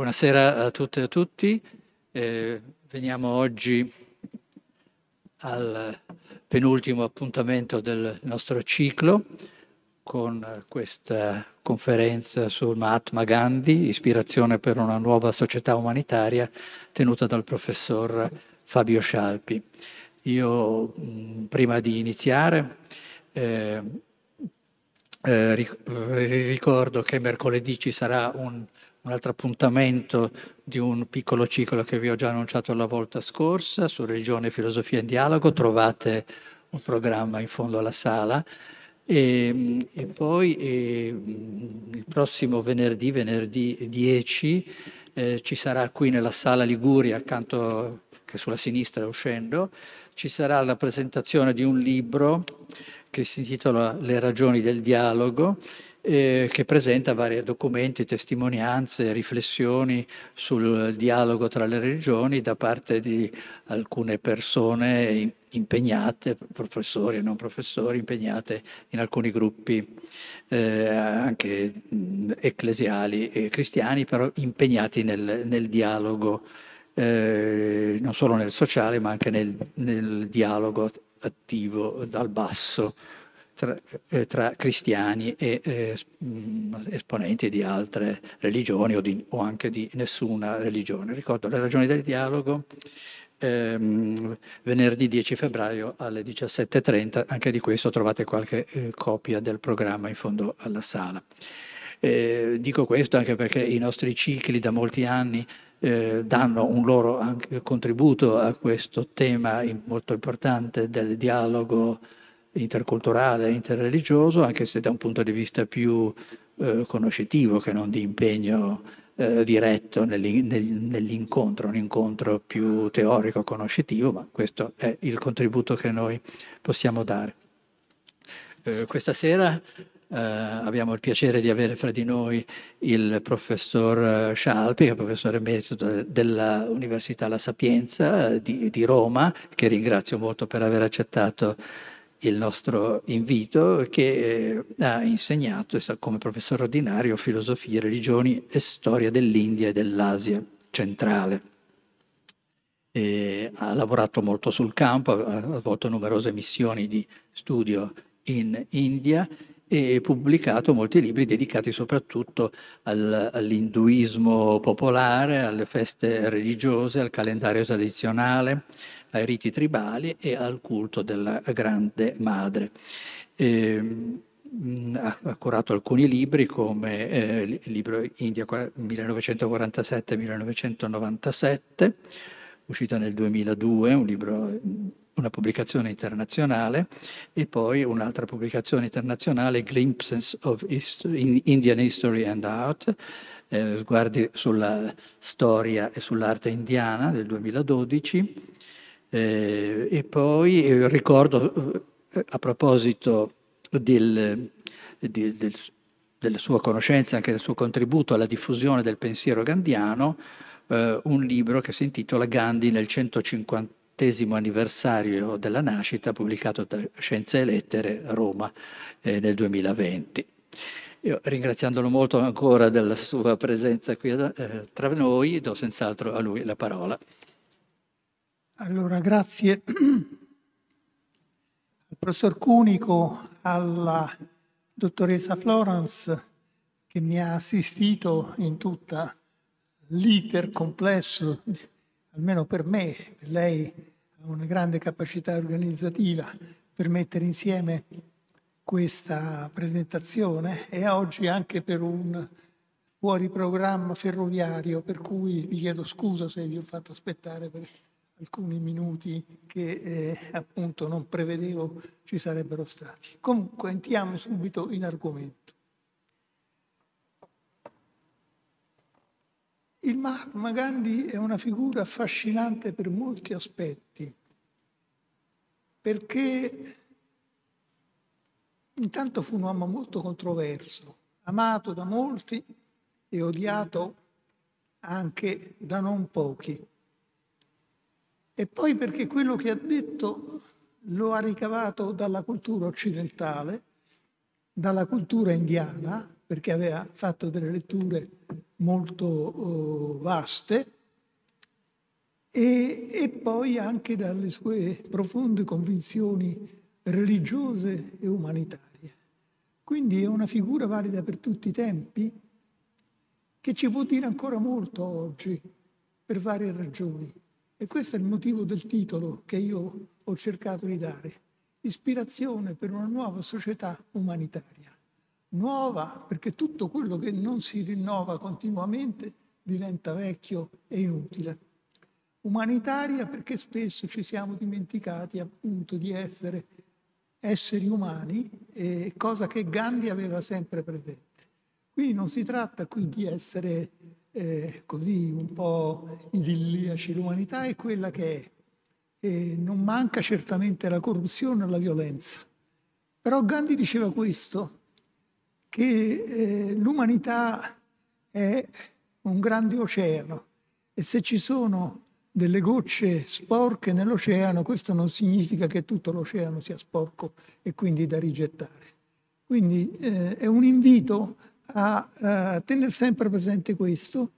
Buonasera a tutte e a tutti. Eh, veniamo oggi al penultimo appuntamento del nostro ciclo con questa conferenza sul Mahatma Gandhi, ispirazione per una nuova società umanitaria, tenuta dal professor Fabio Scialpi. Io, prima di iniziare, eh, eh, ricordo che mercoledì ci sarà un, un altro appuntamento di un piccolo ciclo che vi ho già annunciato la volta scorsa su religione e filosofia in dialogo. Trovate un programma in fondo alla sala. E, e poi e, il prossimo venerdì, venerdì 10, eh, ci sarà qui nella sala Liguria, accanto che sulla sinistra uscendo, ci sarà la presentazione di un libro che si intitola Le ragioni del dialogo eh, che presenta vari documenti, testimonianze, riflessioni sul dialogo tra le religioni da parte di alcune persone impegnate, professori e non professori, impegnate in alcuni gruppi eh, anche ecclesiali e cristiani, però impegnati nel, nel dialogo, eh, non solo nel sociale, ma anche nel, nel dialogo attivo dal basso tra, eh, tra cristiani e eh, mm, esponenti di altre religioni o, di, o, anche di nessuna religione. Ricordo le ragioni del dialogo. Ehm, venerdì 10 febbraio alle 17.30, anche di questo trovate qualche eh, copia del programma in fondo alla sala. Eh, dico questo anche perché i nostri cicli da molti anni eh, danno un loro contributo a questo tema molto importante del dialogo interculturale, interreligioso, anche se da un punto di vista più eh, conoscitivo che non di impegno eh, diretto nell'incontro, un incontro più teorico, conoscitivo, ma questo è il contributo che noi possiamo dare. Eh, questa sera Uh, abbiamo il piacere di avere fra di noi il professor Scialpi, che è professore emerito dell'Università La Sapienza di, di, Roma, che ringrazio molto per aver accettato il nostro invito, che eh, ha insegnato come professore ordinario filosofia, religioni e storia dell'India e dell'Asia centrale. E ha lavorato molto sul campo, ha svolto numerose missioni di studio in India e pubblicato molti libri dedicati soprattutto al, all'induismo popolare, alle feste religiose, al calendario tradizionale, ai riti tribali e al culto della Grande Madre. E, mm, ha, curato alcuni libri come eh, il libro India 1947-1997, uscito nel 2002, un libro, una pubblicazione internazionale, e poi un'altra pubblicazione internazionale, Glimpses of History, Indian History and Art, eh, sguardi sulla storia e sull'arte indiana del 2012, eh, e poi eh, ricordo, eh, a proposito del, del, del, della sua conoscenza, anche del suo contributo alla diffusione del pensiero gandiano, eh, un libro che si intitola Gandhi nel 150 anniversario della nascita, pubblicato da Scienze e Lettere, Roma, eh, nel 2020. Io, ringraziandolo molto ancora della sua presenza qui tra noi, do senz'altro a lui la parola. Allora, grazie al professor Cunico, alla dottoressa Florence che mi ha assistito in tutta l'iter complesso, almeno per me, lei ha una grande capacità organizzativa per mettere insieme questa presentazione e oggi anche per un fuori programma ferroviario, per cui vi chiedo scusa se vi ho fatto aspettare. Perché alcuni minuti che eh, appunto non prevedevo ci sarebbero stati. Comunque entriamo subito in argomento. Il Mahatma Gandhi è una figura affascinante per molti aspetti, perché intanto fu un uomo molto controverso, amato da molti e odiato anche da non pochi. E poi perché quello che ha detto lo ha ricavato dalla cultura occidentale, dalla cultura indiana, perché aveva fatto delle letture molto oh, vaste e, e poi anche dalle sue profonde convinzioni religiose e umanitarie. Quindi è una figura valida per tutti i tempi che ci può dire ancora molto oggi per varie ragioni. E questo è il motivo del titolo che io ho cercato di dare. Ispirazione per una nuova società umanitaria. Nuova perché tutto quello che non si rinnova continuamente diventa vecchio e inutile. Umanitaria perché spesso ci siamo dimenticati appunto di essere esseri umani, eh, cosa che Gandhi aveva sempre presente. Qui non si tratta qui di essere eh, così un po' idilliaci, l'umanità è quella che è. E non manca certamente la corruzione e la violenza. Però Gandhi diceva questo, che eh, l'umanità è un grande oceano e se ci sono delle gocce sporche nell'oceano, questo non significa che tutto l'oceano sia sporco e quindi da rigettare. Quindi eh, è un invito a, a tenere sempre presente questo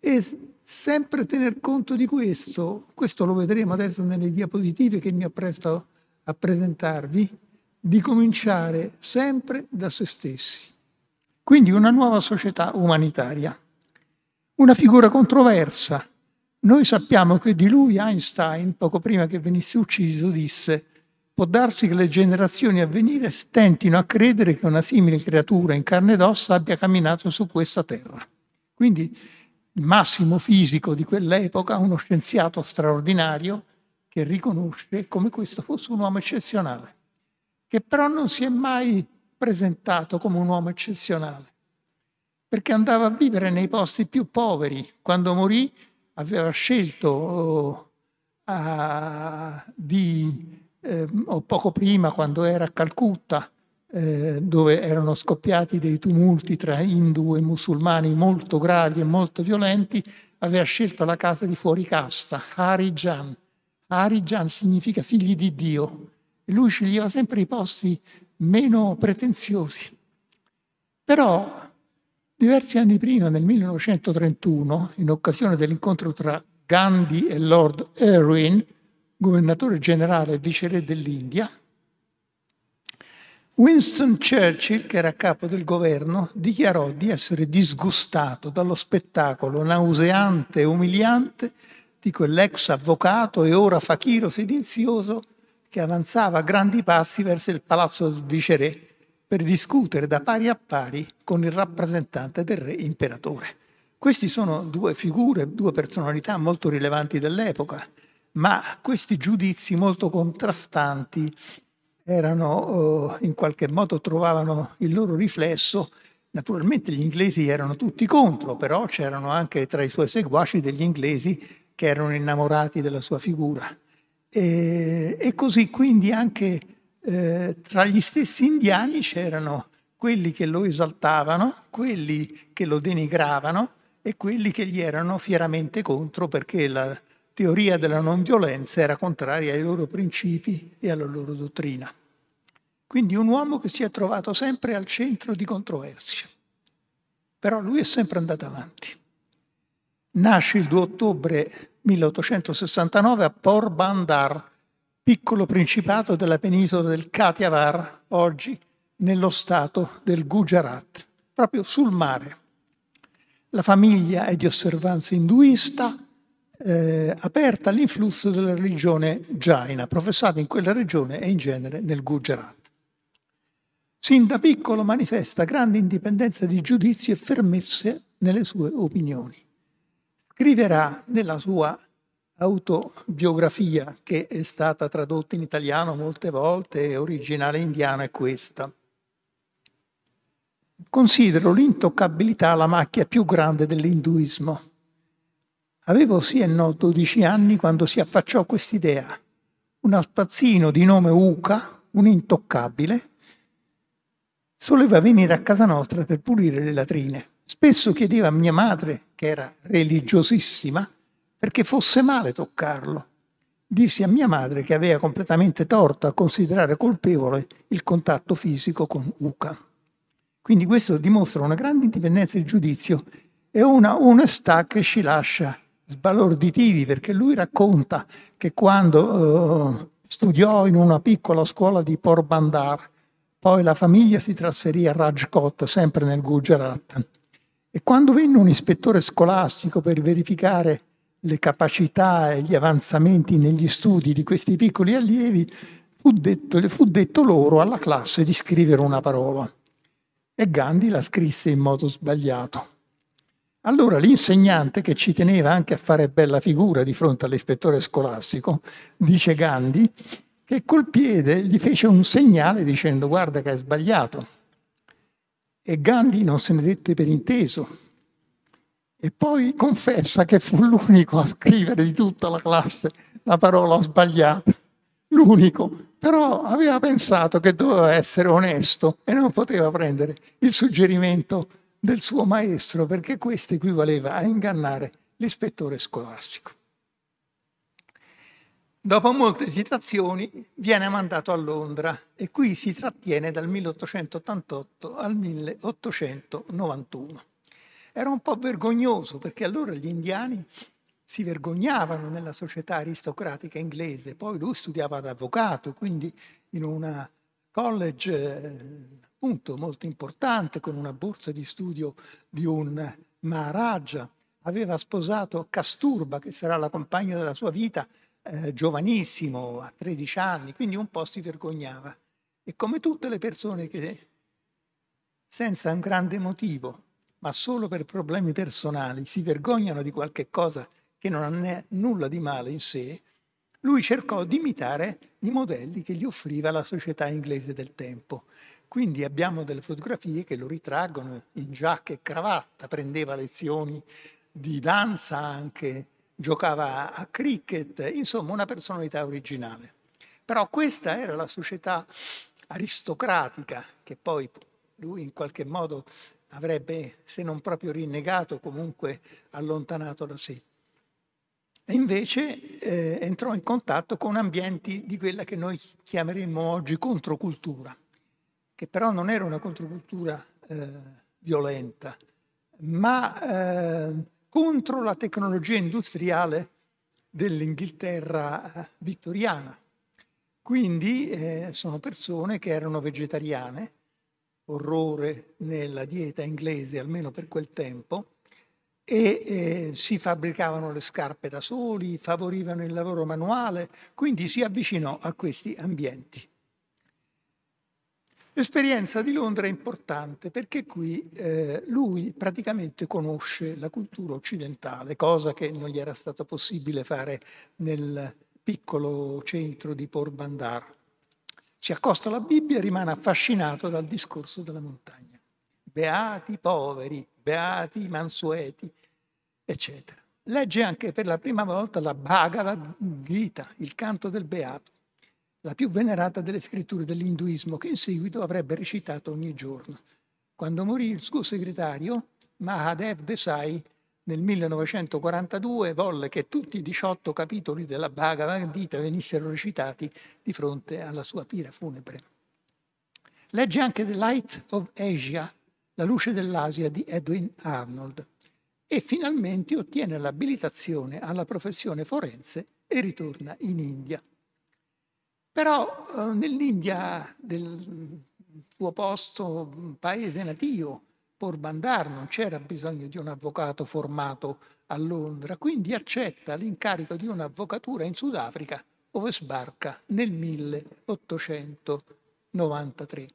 e sempre tener conto di questo, questo lo vedremo adesso nelle diapositive che mi appresto a presentarvi, di cominciare sempre da se stessi. Quindi una nuova società umanitaria, una figura controversa, noi sappiamo che di lui Einstein, poco prima che venisse ucciso, disse può darsi che le generazioni a venire stentino a credere che una simile creatura in carne ed ossa abbia camminato su questa terra. Quindi il massimo fisico di quell'epoca, uno scienziato straordinario che riconosce come questo fosse un uomo eccezionale, che però non si è mai presentato come un uomo eccezionale, perché andava a vivere nei posti più poveri. Quando morì aveva scelto uh, di, eh, o poco prima, quando era a Calcutta, eh, dove erano scoppiati dei tumulti tra hindu e musulmani molto gravi e molto violenti, aveva scelto la casa di fuori casta, Harijan. Harijan significa figli di Dio. E lui sceglieva sempre i posti meno pretenziosi. Però Diversi anni prima, nel 1931, in occasione dell'incontro tra Gandhi e Lord Irwin, governatore generale e viceré dell'India, Winston Churchill, che era capo del governo, dichiarò di essere disgustato dallo spettacolo nauseante e umiliante di quell'ex avvocato e ora fakiro sedizioso che avanzava a grandi passi verso il palazzo del viceré per discutere da pari a pari con il rappresentante del re imperatore. Queste sono due figure, due personalità molto rilevanti dell'epoca, ma questi giudizi molto contrastanti erano, in qualche modo trovavano il loro riflesso. Naturalmente gli inglesi erano tutti contro, però c'erano anche tra i suoi seguaci degli inglesi che erano innamorati della sua figura. E, e così quindi anche eh, tra gli stessi indiani c'erano quelli che lo esaltavano, quelli che lo denigravano e quelli che gli erano fieramente contro perché la teoria della non violenza era contraria ai loro principi e alla loro dottrina. Quindi un uomo che si è trovato sempre al centro di controversie. Però lui è sempre andato avanti. Nasce il 2 ottobre 1869 a Port Bandar, piccolo principato della penisola del Kathiawar, oggi nello stato del Gujarat, proprio sul mare. La famiglia è di osservanza induista, eh, aperta all'influsso della religione Jaina, professata in quella regione e in genere nel Gujarat. Sin da piccolo manifesta grande indipendenza di giudizio e fermezza nelle sue opinioni. Scriverà nella sua autobiografia che è stata tradotta in italiano molte volte, originale indiana è questa. Considero l'intoccabilità la macchia più grande dell'induismo. Avevo sì e no 12 anni quando si affacciò quest'idea. Un spazzino di nome Uca, un intoccabile, soleva venire a casa nostra per pulire le latrine. Spesso chiedeva a mia madre, che era religiosissima, perché fosse male toccarlo. Dissi a mia madre che aveva completamente torto a considerare colpevole il contatto fisico con Uca. Quindi questo dimostra una grande indipendenza di giudizio e una onestà che ci lascia sbalorditivi, perché lui racconta che quando eh, studiò in una piccola scuola di Porbandar, poi la famiglia si trasferì a Rajkot, sempre nel Gujarat, e quando venne un ispettore scolastico per verificare le capacità e gli avanzamenti negli studi di questi piccoli allievi, fu detto, fu detto loro alla classe di scrivere una parola e Gandhi la scrisse in modo sbagliato. Allora l'insegnante, che ci teneva anche a fare bella figura di fronte all'ispettore scolastico, dice Gandhi, che col piede gli fece un segnale dicendo guarda che hai sbagliato. E Gandhi non se ne dette per inteso. E poi confessa che fu l'unico a scrivere di tutta la classe la parola sbagliata. L'unico però aveva pensato che doveva essere onesto e non poteva prendere il suggerimento del suo maestro perché questo equivaleva a ingannare l'ispettore scolastico. Dopo molte esitazioni viene mandato a Londra e qui si trattiene dal 1888 al 1891. Era un po' vergognoso perché allora gli indiani si vergognavano nella società aristocratica inglese. Poi lui studiava ad avvocato, quindi in una college eh, appunto molto importante, con una borsa di studio di un Maharaja. Aveva sposato Casturba, che sarà la compagna della sua vita, eh, giovanissimo, a 13 anni, quindi un po' si vergognava. E come tutte le persone che senza un grande motivo, ma solo per problemi personali, si vergognano di qualche cosa che non ha nulla di male in sé, lui cercò di imitare i modelli che gli offriva la società inglese del tempo. Quindi abbiamo delle fotografie che lo ritraggono in giacca e cravatta, prendeva lezioni di danza anche, giocava a cricket, insomma una personalità originale. Però questa era la società aristocratica che poi lui in qualche modo avrebbe, se non proprio rinnegato, comunque allontanato da sé. E invece eh, entrò in contatto con ambienti di quella che noi chiameremmo oggi controcultura, che però non era una controcultura eh, violenta, ma eh, contro la tecnologia industriale dell'Inghilterra eh, vittoriana. Quindi eh, sono persone che erano vegetariane, orrore nella dieta inglese, almeno per quel tempo, e eh, si fabbricavano le scarpe da soli, favorivano il lavoro manuale, quindi si avvicinò a questi ambienti. L'esperienza di Londra è importante perché qui eh, lui praticamente conosce la cultura occidentale, cosa che non gli era stato possibile fare nel piccolo centro di Porbandar. Si accosta alla Bibbia e rimane affascinato dal discorso della montagna. Beati i poveri, beati i mansueti, eccetera. Legge anche per la prima volta la Bhagavad Gita, il canto del beato, la più venerata delle scritture dell'induismo che in seguito avrebbe recitato ogni giorno. Quando morì il suo segretario, Mahadev Desai, nel 1942 volle che tutti i 18 capitoli della Bhagavad Gita venissero recitati di fronte alla sua pira funebre. Legge anche The Light of Asia, la luce dell'Asia di Edwin Arnold e finalmente ottiene l'abilitazione alla professione forense e ritorna in India. Però eh, nell'India del suo posto, paese nativo, Porbandar, non c'era bisogno di un avvocato formato a Londra, quindi accetta l'incarico di un'avvocatura in Sudafrica, dove sbarca nel 1893.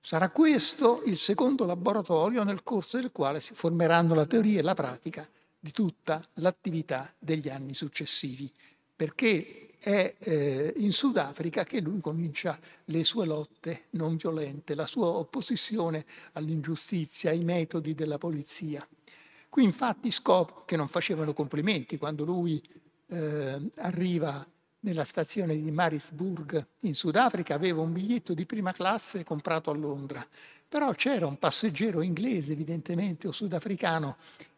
Sarà questo il secondo laboratorio nel corso del quale si formeranno la teoria e la pratica di tutta l'attività degli anni successivi, perché è eh, in Sudafrica che lui comincia le sue lotte non violente, la sua opposizione all'ingiustizia, ai metodi della polizia. Qui infatti scopre che non facevano complimenti quando lui eh, arriva nella stazione di Marisburg in Sudafrica, aveva un biglietto di prima classe comprato a Londra, però c'era un passeggero inglese evidentemente o sudafricano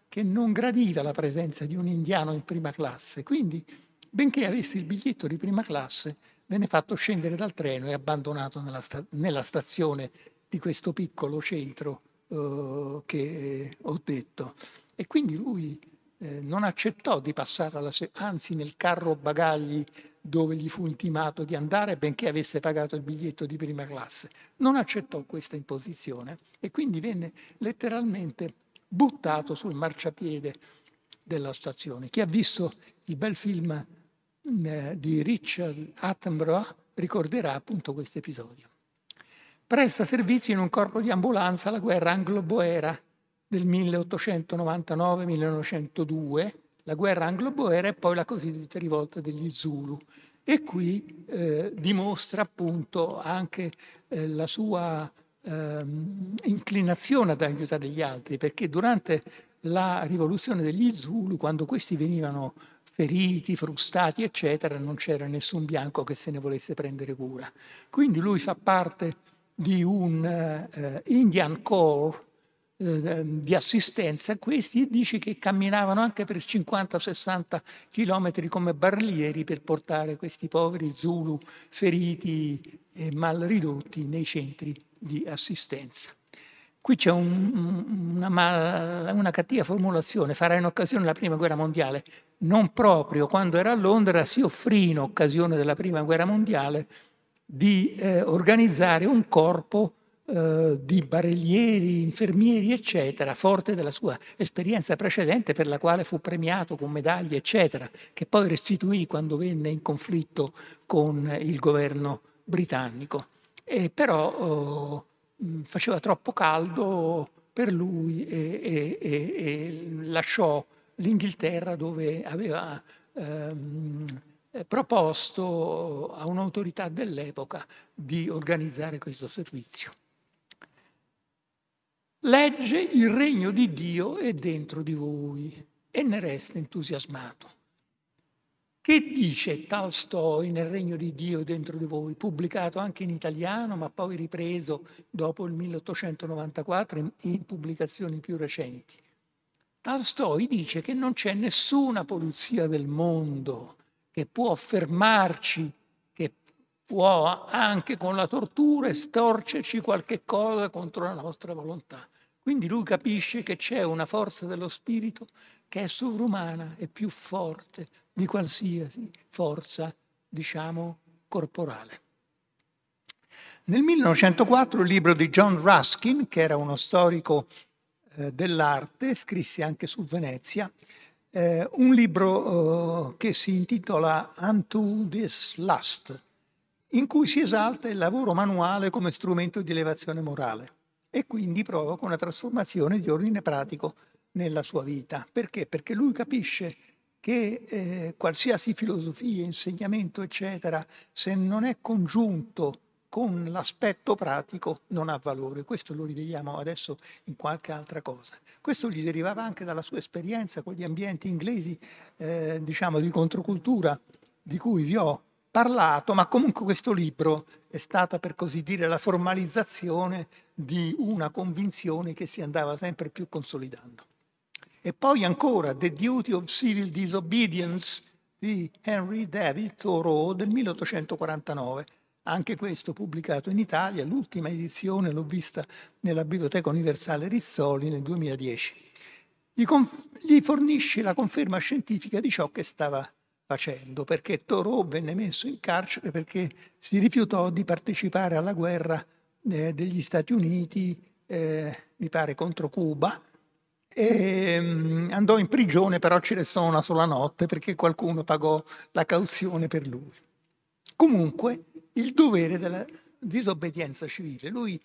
che non gradiva la presenza di un indiano in prima classe, quindi benché avesse il biglietto di prima classe venne fatto scendere dal treno e abbandonato nella, sta- nella stazione di questo piccolo centro eh, che ho detto. E quindi lui eh, non accettò di passare alla se- anzi nel carro bagagli dove gli fu intimato di andare, benché avesse pagato il biglietto di prima classe. Non accettò questa imposizione e quindi venne letteralmente buttato sul marciapiede della stazione. Chi ha visto il bel film di Richard Attenborough ricorderà appunto questo episodio. Presta servizio in un corpo di ambulanza alla guerra anglo-boera del 1899-1902, la guerra anglo-boera e poi la cosiddetta rivolta degli Zulu. E qui eh, dimostra appunto anche eh, la sua eh, inclinazione ad aiutare gli altri, perché durante la rivoluzione degli Zulu, quando questi venivano feriti, frustati, eccetera, non c'era nessun bianco che se ne volesse prendere cura. Quindi lui fa parte di un uh, Indian Corps uh, di assistenza a questi e dice che camminavano anche per 50-60 chilometri come barlieri per portare questi poveri Zulu feriti e mal ridotti nei centri di assistenza. Qui c'è un, una, una, cattiva formulazione, farà in occasione della Prima Guerra Mondiale. Non proprio quando era a Londra si offrì in occasione della Prima Guerra Mondiale di eh, organizzare un corpo eh, di barellieri, infermieri, eccetera, forte della sua esperienza precedente per la quale fu premiato con medaglie, eccetera, che poi restituì quando venne in conflitto con il governo britannico. E però oh, Mm, faceva troppo caldo per lui e, e, e, e lasciò l'Inghilterra dove aveva ehm, proposto a un'autorità dell'epoca di organizzare questo servizio. Legge il regno di Dio è dentro di voi e ne resta entusiasmato. Che dice Tolstoi nel Regno di Dio dentro di voi, pubblicato anche in italiano, ma poi ripreso dopo il 1894 in, pubblicazioni più recenti? Tolstoi dice che non c'è nessuna polizia del mondo che può fermarci, che può anche con la tortura estorcerci qualche cosa contro la nostra volontà. Quindi lui capisce che c'è una forza dello spirito che è sovrumana e più forte di qualsiasi forza, diciamo, corporale. Nel 1904 il libro di John Ruskin, che era uno storico eh, dell'arte, scrisse anche su Venezia, eh, un libro eh, che si intitola Unto This Lust, in cui si esalta il lavoro manuale come strumento di elevazione morale e quindi provoca una trasformazione di ordine pratico nella sua vita. Perché? Perché lui capisce che eh, qualsiasi filosofia, insegnamento, eccetera, se non è congiunto con l'aspetto pratico non ha valore. Questo lo rivediamo adesso in qualche altra cosa. Questo gli derivava anche dalla sua esperienza con gli ambienti inglesi, eh, diciamo, di controcultura, di cui vi ho parlato, ma comunque questo libro è stata, per così dire, la formalizzazione di una convinzione che si andava sempre più consolidando. E poi ancora The Duty of Civil Disobedience di Henry David Thoreau del 1849, anche questo pubblicato in Italia, l'ultima edizione l'ho vista nella Biblioteca Universale Rizzoli nel 2010. Gli, gli fornisce la conferma scientifica di ciò che stava facendo, perché Thoreau venne messo in carcere perché si rifiutò di partecipare alla guerra eh, degli Stati Uniti, eh, mi pare contro Cuba, e um, andò in prigione, però ci restò una sola notte perché qualcuno pagò la cauzione per lui. Comunque, il dovere della disobbedienza civile. Lui,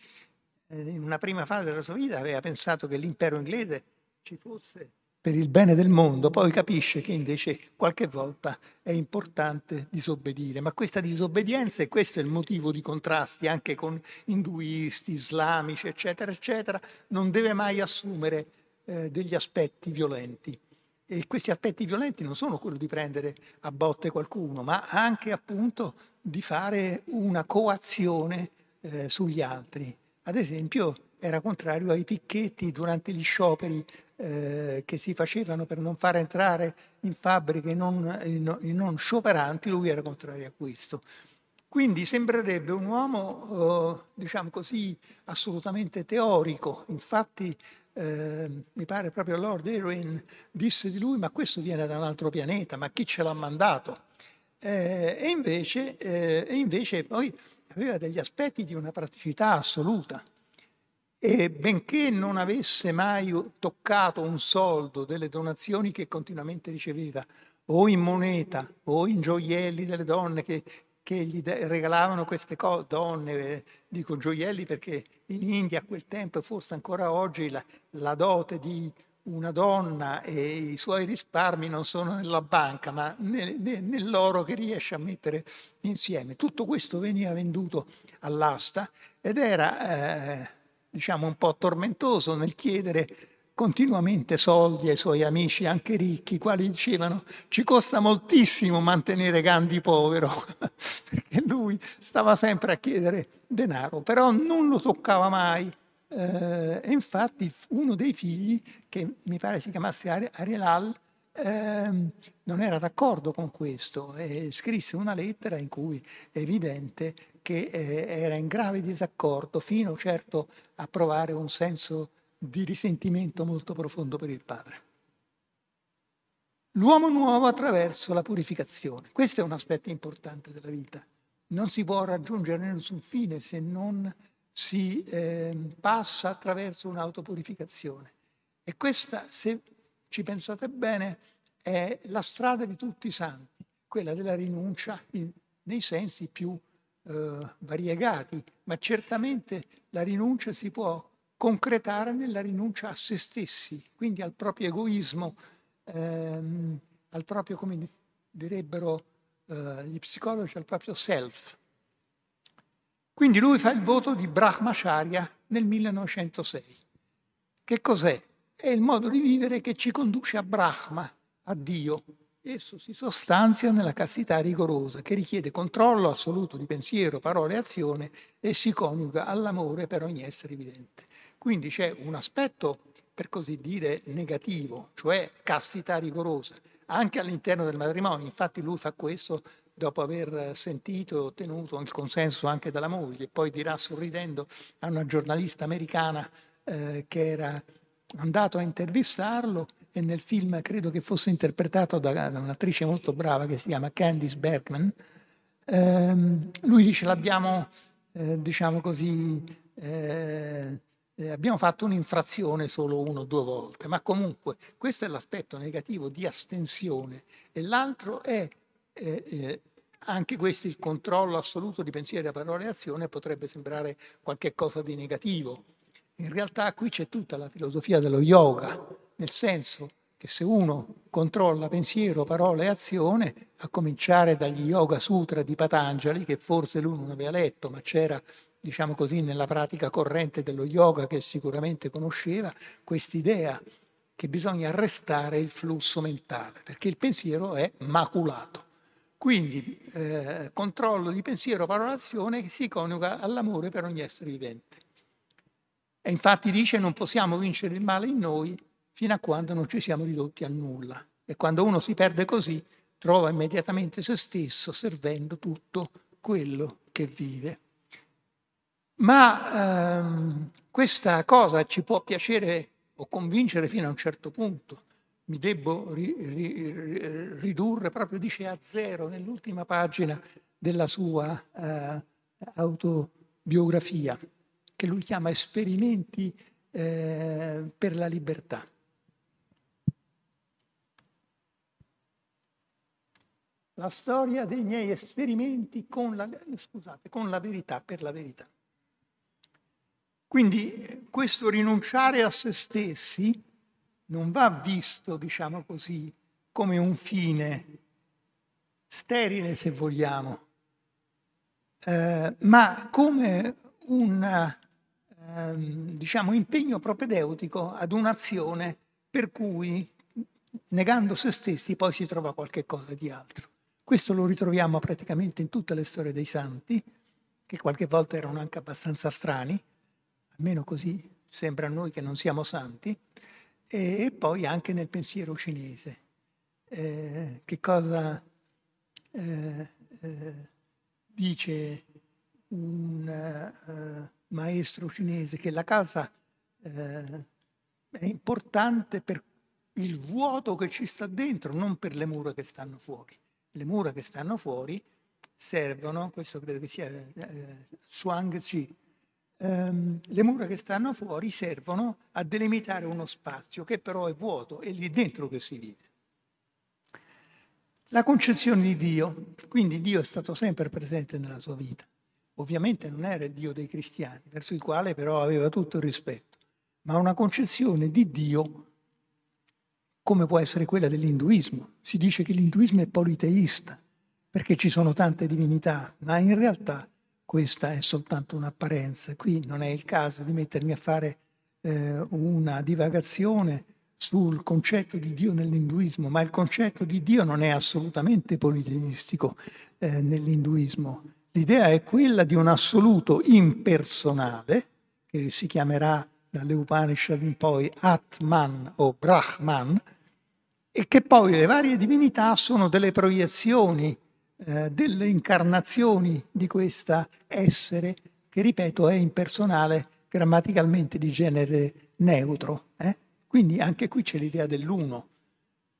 eh, in una prima fase della sua vita, aveva pensato che l'impero inglese ci fosse per il bene del mondo, poi capisce che invece qualche volta è importante disobbedire, ma questa disobbedienza, e questo è il motivo di contrasti anche con induisti, islamici, eccetera, eccetera, non deve mai assumere eh, degli aspetti violenti. E questi aspetti violenti non sono quello di prendere a botte qualcuno, ma anche appunto di fare una coazione eh, sugli altri. Ad esempio era contrario ai picchetti durante gli scioperi eh, che si facevano per non far entrare in fabbriche non, i non scioperanti, lui era contrario a questo. Quindi sembrerebbe un uomo, eh, diciamo così, assolutamente teorico. Infatti, eh, mi pare proprio Lord Erin disse di lui, ma questo viene da un altro pianeta, ma chi ce l'ha mandato? Eh, e, invece, eh, e invece poi aveva degli aspetti di una praticità assoluta. E benché non avesse mai toccato un soldo delle donazioni che continuamente riceveva, o in moneta, o in gioielli delle donne che, che gli regalavano queste cose, donne, dico gioielli perché in India a quel tempo e forse ancora oggi la, la dote di una donna e i suoi risparmi non sono nella banca, ma nell'oro che riesce a mettere insieme. Tutto questo veniva venduto all'asta ed era, eh, diciamo, un po' tormentoso nel chiedere continuamente soldi ai suoi amici, anche ricchi, quali dicevano ci costa moltissimo mantenere Gandhi povero, perché lui stava sempre a chiedere denaro, però non lo toccava mai. Eh, e infatti uno dei figli, che mi pare si chiamasse Arielal, eh, non era d'accordo con questo e scrisse una lettera in cui è evidente che eh, era in grave disaccordo fino certo a provare un senso di risentimento molto profondo per il padre. L'uomo nuovo attraverso la purificazione. Questo è un aspetto importante della vita. Non si può raggiungere nessun fine se non si eh, passa attraverso un'autopurificazione. E questa, se ci pensate bene, è la strada di tutti i santi, quella della rinuncia in, nei sensi più eh, variegati, ma certamente la rinuncia si può concretare nella rinuncia a se stessi, quindi al proprio egoismo, ehm, al proprio, come direbbero eh, gli psicologi, al proprio self. Quindi lui fa il voto di Brahmacharya nel 1906. Che cos'è? È il modo di vivere che ci conduce a Brahma, a Dio. Esso si sostanzia nella castità rigorosa, che richiede controllo assoluto di pensiero, parole e azione e si coniuga all'amore per ogni essere vivente. Quindi c'è un aspetto, per così dire, negativo, cioè castità rigorosa, anche all'interno del matrimonio. Infatti lui fa questo dopo aver sentito e ottenuto il consenso anche dalla moglie, poi dirà sorridendo a una giornalista americana eh, che era andato a intervistarlo e nel film credo che fosse interpretato da, da un'attrice molto brava che si chiama Candice Bergman, ehm, lui dice l'abbiamo, eh, diciamo così, eh, eh, abbiamo fatto un'infrazione solo una o due volte, ma comunque questo è l'aspetto negativo di astensione e l'altro è eh, eh, anche questo, il controllo assoluto di pensiero, parole e azione, potrebbe sembrare qualcosa di negativo. In realtà qui c'è tutta la filosofia dello yoga, nel senso che se uno controlla pensiero, parole e azione, a cominciare dagli Yoga Sutra di Patanjali, che forse lui non aveva letto, ma c'era, diciamo così, nella pratica corrente dello yoga che sicuramente conosceva, quest'idea che bisogna arrestare il flusso mentale, perché il pensiero è maculato. Quindi eh, controllo di pensiero, parola, azione si coniuga all'amore per ogni essere vivente. E infatti dice non possiamo vincere il male in noi fino a quando non ci siamo ridotti a nulla. E quando uno si perde così, trova immediatamente se stesso servendo tutto quello che vive. Ma ehm, questa cosa ci può piacere o convincere fino a un certo punto mi debbo ri, ri, ridurre proprio, dice, a zero nell'ultima pagina della sua eh, autobiografia, che lui chiama Esperimenti eh, per la libertà. La storia dei miei esperimenti con la, scusate, con la verità, per la verità. Quindi questo rinunciare a se stessi non va visto, diciamo così, come un fine sterile, se vogliamo, eh, ma come un eh, diciamo, impegno propedeutico ad un'azione per cui, negando se stessi, poi si trova qualche cosa di altro. Questo lo ritroviamo praticamente in tutte le storie dei santi, che qualche volta erano anche abbastanza strani, almeno così sembra a noi che non siamo santi, e poi anche nel pensiero cinese. Eh, che cosa, eh, eh, dice un uh, maestro cinese che la casa uh, è importante per il vuoto che ci sta dentro, non per le mura che stanno fuori. Le mura che stanno fuori servono, questo credo che sia eh, Zhuangzi, ehm, le mura che stanno fuori servono a delimitare uno spazio che però è vuoto, è lì dentro che si vive. La concezione di Dio, quindi Dio è stato sempre presente nella sua vita. Ovviamente non era il Dio dei cristiani, verso il quale però aveva tutto il rispetto, ma una concezione di Dio come può essere quella dell'induismo. Si dice che l'induismo è politeista, perché ci sono tante divinità, ma in realtà questa è soltanto un'apparenza. Qui non è il caso di mettermi a fare eh, una divagazione sul concetto di Dio nell'induismo, ma il concetto di Dio non è assolutamente politeistico eh, nell'induismo. L'idea è quella di un assoluto impersonale, che si chiamerà dalle Upanishad in poi Atman o Brahman, e che poi le varie divinità sono delle proiezioni, eh, delle incarnazioni di questa essere che, ripeto, è impersonale, grammaticalmente di genere neutro. Eh? Quindi anche qui c'è l'idea dell'uno.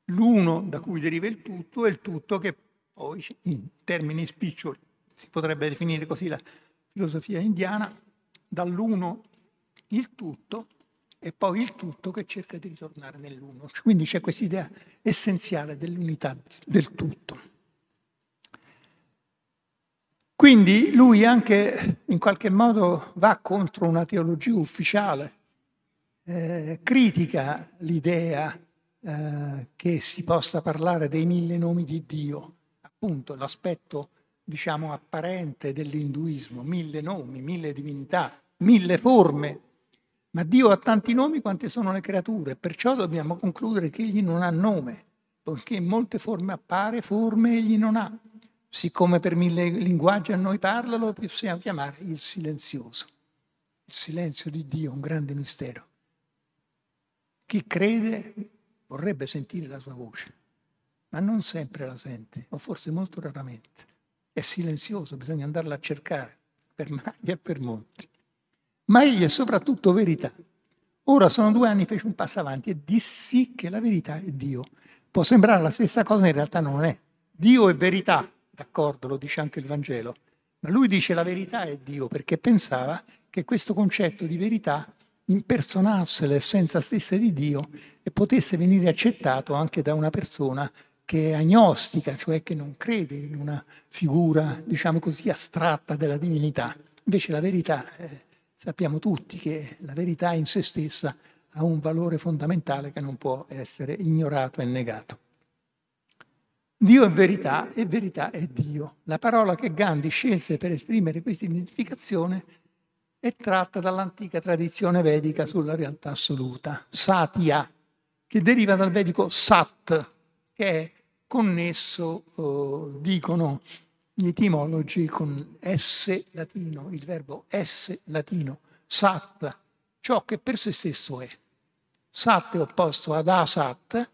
L'uno da cui deriva il tutto e il tutto che poi in termini spiccioli si potrebbe definire così la filosofia indiana, dall'uno il tutto e poi il tutto che cerca di ritornare nell'uno. Quindi c'è questa idea essenziale dell'unità del tutto. Quindi lui anche in qualche modo va contro una teologia ufficiale eh, critica l'idea eh, che si possa parlare dei mille nomi di Dio, appunto l'aspetto diciamo apparente dell'induismo, mille nomi, mille divinità, mille forme, ma Dio ha tanti nomi quante sono le creature, perciò dobbiamo concludere che egli non ha nome, poiché in molte forme appare, forme egli non ha. Siccome per mille linguaggi a noi parla, lo possiamo chiamare il silenzioso. Il silenzio di Dio è un grande mistero. Chi crede vorrebbe sentire la sua voce, ma non sempre la sente, o forse molto raramente. È silenzioso, bisogna andarla a cercare per mari e per monti. Ma egli è soprattutto verità. Ora sono due anni, fece un passo avanti e dissi che la verità è Dio. Può sembrare la stessa cosa, in realtà non è. Dio è verità, d'accordo, lo dice anche il Vangelo, ma lui dice la verità è Dio perché pensava che questo concetto di verità impersonasse l'essenza stessa di Dio e potesse venire accettato anche da una persona che è agnostica, cioè che non crede in una figura, diciamo così, astratta della divinità. Invece la verità, eh, sappiamo tutti che la verità in se stessa ha un valore fondamentale che non può essere ignorato e negato. Dio è verità e verità è Dio. La parola che Gandhi scelse per esprimere questa identificazione è tratta dall'antica tradizione vedica sulla realtà assoluta, satya, che deriva dal vedico sat, che è connesso, eh, dicono gli etimologi, con S latino, il verbo S latino, sat, ciò che per se stesso è. Sat è opposto ad asat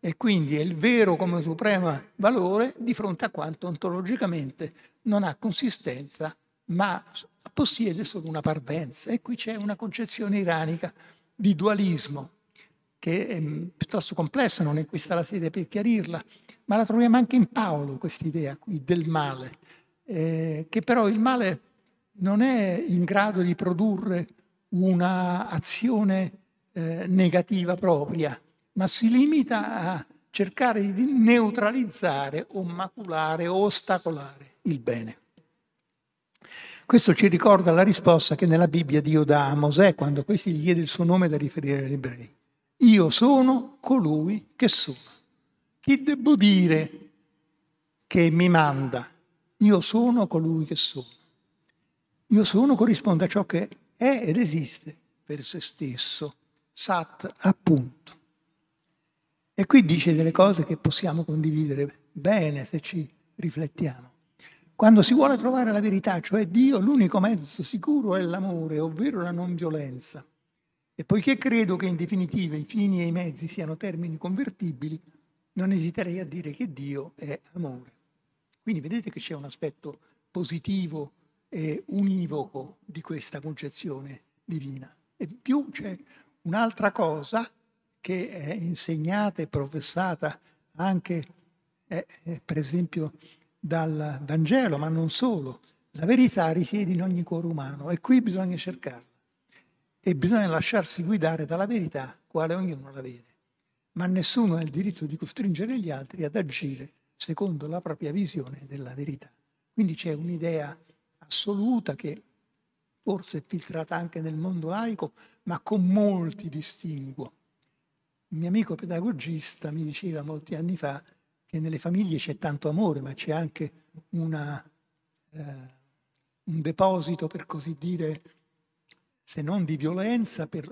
e quindi è il vero come supremo valore di fronte a quanto ontologicamente non ha consistenza, ma possiede solo una parvenza. E qui c'è una concezione iranica di dualismo che è mm, piuttosto complessa, non è questa la sede per chiarirla, ma la troviamo anche in Paolo, questa idea qui del male, eh, che però il male non è in grado di produrre un'azione eh, negativa propria, ma si limita a cercare di neutralizzare o maculare o ostacolare il bene. Questo ci ricorda la risposta che nella Bibbia Dio dà a Mosè quando questi gli chiede il suo nome da riferire agli ebrei. Io sono colui che sono. Chi devo dire che mi manda? Io sono colui che sono. Io sono corrisponde a ciò che è ed esiste per se stesso. Sat, appunto. E qui dice delle cose che possiamo condividere bene se ci riflettiamo. Quando si vuole trovare la verità, cioè Dio, l'unico mezzo sicuro è l'amore, ovvero la non violenza. E poiché credo che in definitiva i fini e i mezzi siano termini convertibili, non esiterei a dire che Dio è amore. Quindi vedete che c'è un aspetto positivo e univoco di questa concezione divina. E più c'è un'altra cosa che è insegnata e professata anche, eh, eh, per esempio, dal Vangelo, ma non solo. La verità risiede in ogni cuore umano e qui bisogna cercarla e bisogna lasciarsi guidare dalla verità, quale ognuno la vede. Ma nessuno ha il diritto di costringere gli altri ad agire secondo la propria visione della verità. Quindi c'è un'idea assoluta che forse è filtrata anche nel mondo laico, ma con molti distinguo. Un mio amico pedagogista mi diceva molti anni fa che nelle famiglie c'è tanto amore, ma c'è anche una, eh, un deposito, per così dire, se non di violenza, per,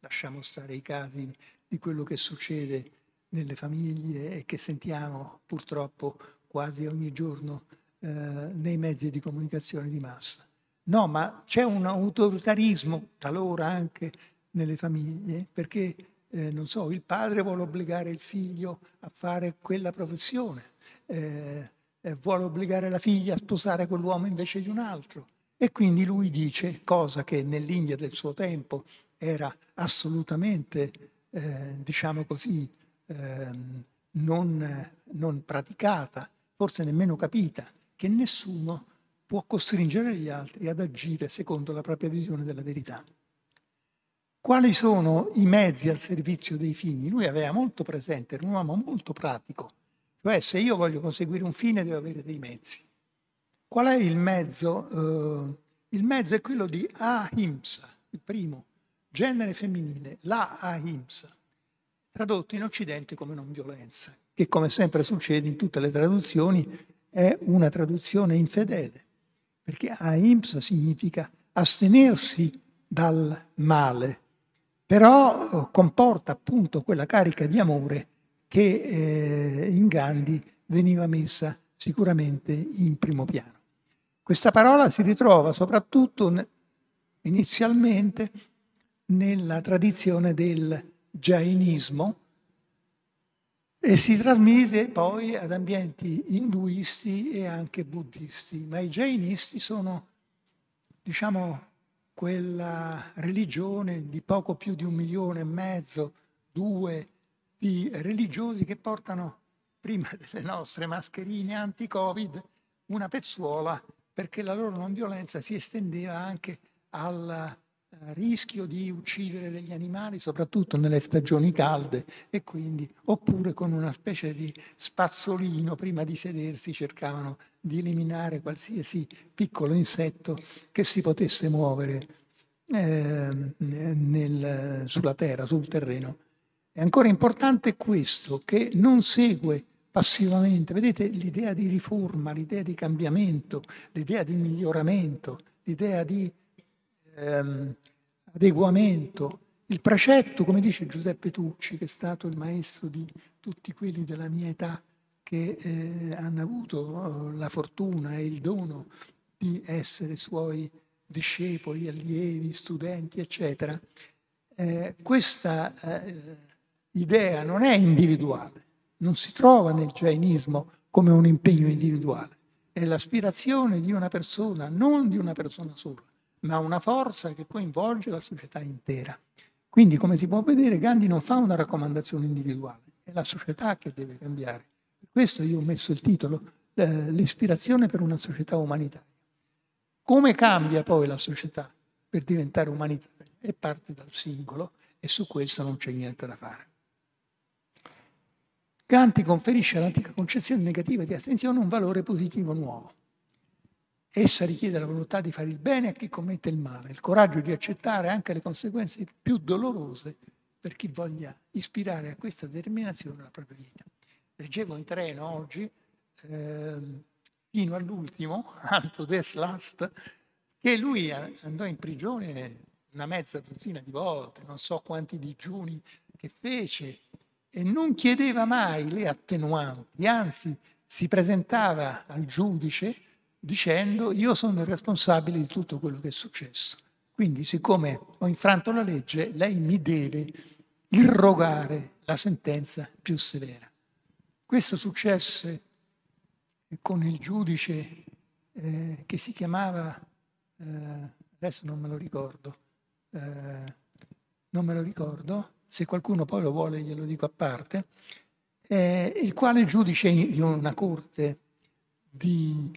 lasciamo stare i casi di quello che succede nelle famiglie e che sentiamo purtroppo quasi ogni giorno eh, nei mezzi di comunicazione di massa. No, ma c'è un autoritarismo talora anche nelle famiglie perché, eh, non so, il padre vuole obbligare il figlio a fare quella professione, eh, vuole obbligare la figlia a sposare quell'uomo invece di un altro. E quindi lui dice, cosa che nell'India del suo tempo era assolutamente, eh, diciamo così, eh, non, non praticata, forse nemmeno capita, che nessuno può costringere gli altri ad agire secondo la propria visione della verità. Quali sono i mezzi al servizio dei fini? Lui aveva molto presente, era un uomo molto pratico, cioè se io voglio conseguire un fine devo avere dei mezzi. Qual è il mezzo? Uh, il mezzo è quello di ahimsa, il primo, genere femminile, la ahimsa, tradotto in Occidente come non violenza, che come sempre succede in tutte le traduzioni è una traduzione infedele, perché ahimsa significa astenersi dal male, però comporta appunto quella carica di amore che eh, in Gandhi veniva messa sicuramente in primo piano. Questa parola si ritrova soprattutto inizialmente nella tradizione del jainismo e si trasmise poi ad ambienti induisti e anche buddisti. Ma i jainisti sono, diciamo, quella religione di poco più di un milione e mezzo, due, di religiosi che portano, prima delle nostre mascherine anti-Covid, una pezzuola perché la loro non violenza si estendeva anche al eh, rischio di uccidere degli animali, soprattutto nelle stagioni calde, e quindi, oppure con una specie di spazzolino, prima di sedersi, cercavano di eliminare qualsiasi piccolo insetto che si potesse muovere eh, nel, sulla terra, sul terreno. È ancora importante questo, che non segue passivamente. Vedete l'idea di riforma, l'idea di cambiamento, l'idea di miglioramento, l'idea di ehm, adeguamento. Il precetto, come dice Giuseppe Tucci, che è stato il maestro di tutti quelli della mia età che eh, hanno avuto eh, la fortuna e il dono di essere suoi discepoli, allievi, studenti, eccetera. Eh, questa eh, idea non è individuale, non si trova nel jainismo come un impegno individuale, è l'aspirazione di una persona, non di una persona sola, ma una forza che coinvolge la società intera. Quindi, come si può vedere, Gandhi non fa una raccomandazione individuale, è la società che deve cambiare. Per questo io ho messo il titolo eh, L'ispirazione per una società umanitaria. Come cambia poi la società per diventare umanitaria? E parte dal singolo e su questo non c'è niente da fare. Gandhi conferisce all'antica concezione negativa di astensione un valore positivo nuovo. Essa richiede la volontà di fare il bene a chi commette il male, il coraggio di accettare anche le conseguenze più dolorose per chi voglia ispirare a questa determinazione la propria vita. Leggevo in treno oggi, eh, fino all'ultimo, Anto Des Last, che lui andò in prigione una mezza dozzina di volte, non so quanti digiuni che fece, e non chiedeva mai le attenuanti, anzi si presentava al giudice dicendo io sono il responsabile di tutto quello che è successo. Quindi siccome ho infranto la legge, lei mi deve irrogare la sentenza più severa. Questo successe con il giudice eh, che si chiamava, eh, adesso non me lo ricordo, eh, non me lo ricordo, se qualcuno poi lo vuole glielo dico a parte, eh, il quale giudice di una corte di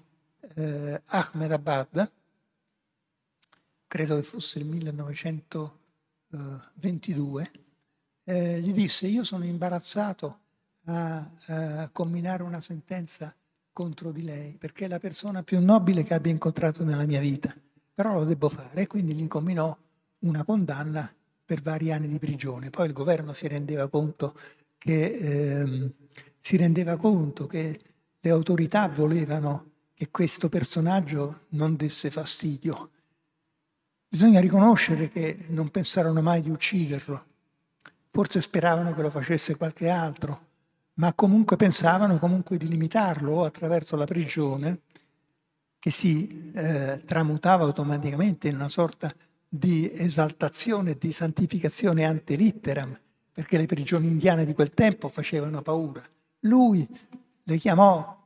eh, Ahmedabad, credo che fosse il 1922, eh, gli disse io sono imbarazzato a, a comminare una sentenza contro di lei perché è la persona più nobile che abbia incontrato nella mia vita, però lo devo fare e quindi gli comminò una condanna per vari anni di prigione. Poi il governo si rendeva conto che, ehm, rendeva conto che le autorità volevano che questo personaggio non desse fastidio. Bisogna riconoscere che non pensarono mai di ucciderlo, forse speravano che lo facesse qualche altro, ma comunque pensavano comunque di limitarlo attraverso la prigione che si eh, tramutava automaticamente in una sorta di esaltazione e di santificazione ante litteram, perché le prigioni indiane di quel tempo facevano paura. Lui le chiamò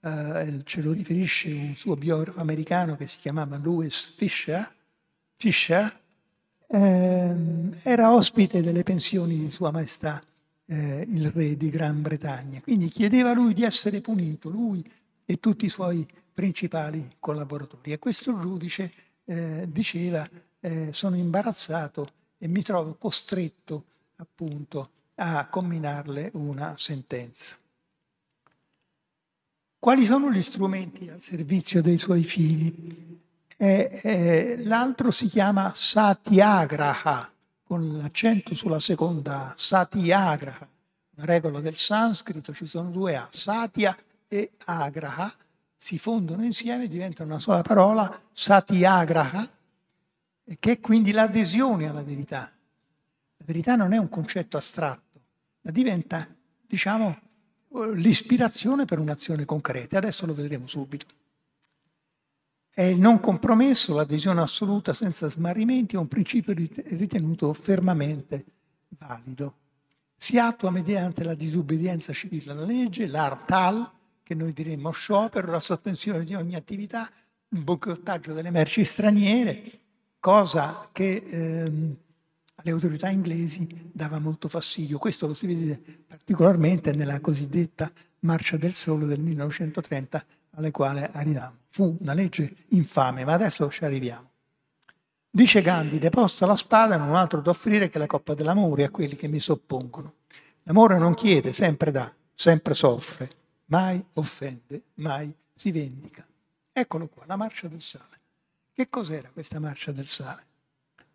eh, ce lo riferisce un suo biografo americano che si chiamava Louis Fisher, Fisher eh, era ospite delle pensioni di Sua Maestà eh, il re di Gran Bretagna. Quindi chiedeva a lui di essere punito, lui e tutti i suoi principali collaboratori. E questo giudice eh, diceva eh, sono imbarazzato e mi trovo costretto appunto a comminarle una sentenza. Quali sono gli strumenti al servizio dei suoi figli? Eh, eh, l'altro si chiama Satyagraha, con l'accento sulla seconda Satyagraha, una regola del sanscrito, ci sono due A, Satya e Agraha, si fondono insieme, diventano una sola parola, Satyagraha, che è quindi l'adesione alla verità. La verità non è un concetto astratto, ma diventa, diciamo, l'ispirazione per un'azione concreta. Adesso lo vedremo subito. È il non compromesso, l'adesione assoluta senza smarrimenti, è un principio ritenuto fermamente valido. Si attua mediante la disobbedienza civile alla legge, l'artal, che noi diremmo sciopero, la sospensione di ogni attività, il boicottaggio delle merci straniere, cosa che ehm, alle autorità inglesi dava molto fastidio. Questo lo si vede particolarmente nella cosiddetta Marcia del Sole del 1930, alle quale arriviamo. Fu una legge infame, ma adesso ci arriviamo. Dice Gandhi, deposta la spada, non ho altro da offrire che la coppa dell'amore a quelli che mi soppongono. L'amore non chiede, sempre dà, sempre soffre, mai offende, mai si vendica. Eccolo qua, la marcia del sale. Che cos'era questa marcia del sale?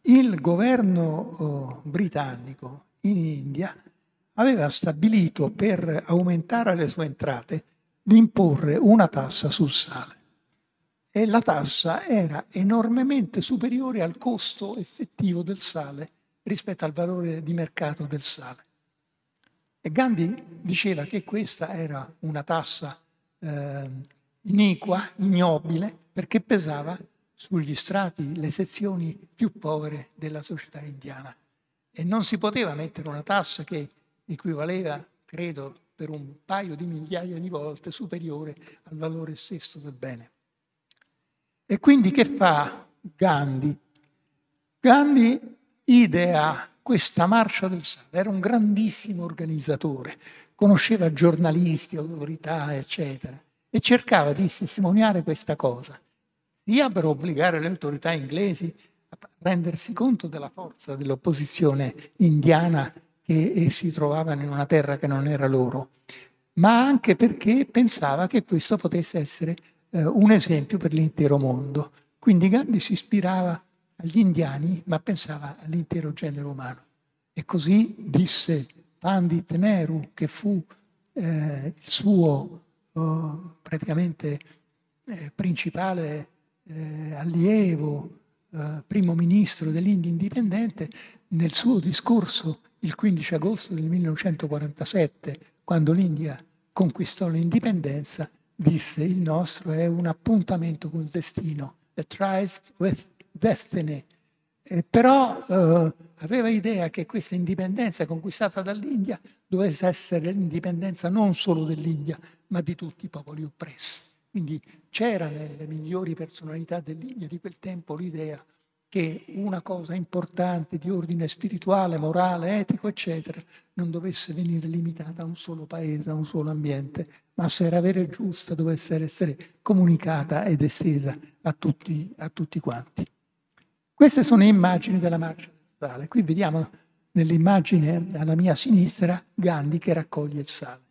il governo oh, britannico in India aveva stabilito per aumentare le sue entrate di imporre una tassa sul sale e la tassa era enormemente superiore al costo effettivo del sale rispetto al valore di mercato del sale. E Gandhi diceva che questa era una tassa eh, iniqua, ignobile, perché pesava sugli strati, le sezioni più povere della società indiana. E non si poteva mettere una tassa che equivaleva, credo, per un paio di migliaia di volte superiore al valore stesso del bene. E quindi che fa Gandhi? Gandhi idea questa marcia del sale, era un grandissimo organizzatore, conosceva giornalisti, autorità, eccetera, e cercava di testimoniare questa cosa sia per obbligare le autorità inglesi a rendersi conto della forza dell'opposizione indiana che si trovavano in una terra che non era loro, ma anche perché pensava che questo potesse essere eh, un esempio per l'intero mondo. Quindi Gandhi si ispirava agli indiani, ma pensava all'intero genere umano. E così disse Pandit Nehru, che fu eh, il suo oh, praticamente eh, principale eh, allievo, eh, primo ministro dell'India indipendente, nel suo discorso il 15 agosto del 1947, quando l'India conquistò l'indipendenza, disse il nostro è un appuntamento con il destino, a tryst with destiny. Eh, però eh, aveva idea che questa indipendenza conquistata dall'India dovesse essere l'indipendenza non solo dell'India, ma di tutti i popoli oppressi Quindi c'era nelle migliori personalità dell'India di quel tempo l'idea che una cosa importante di ordine spirituale, morale, etico, eccetera, non dovesse venire limitata a un solo paese, a un solo ambiente, ma se era vera e giusta dovesse essere comunicata ed estesa a tutti, a tutti quanti. Queste sono immagini della marcia sale. Qui vediamo nell'immagine alla mia sinistra Gandhi che raccoglie il sale.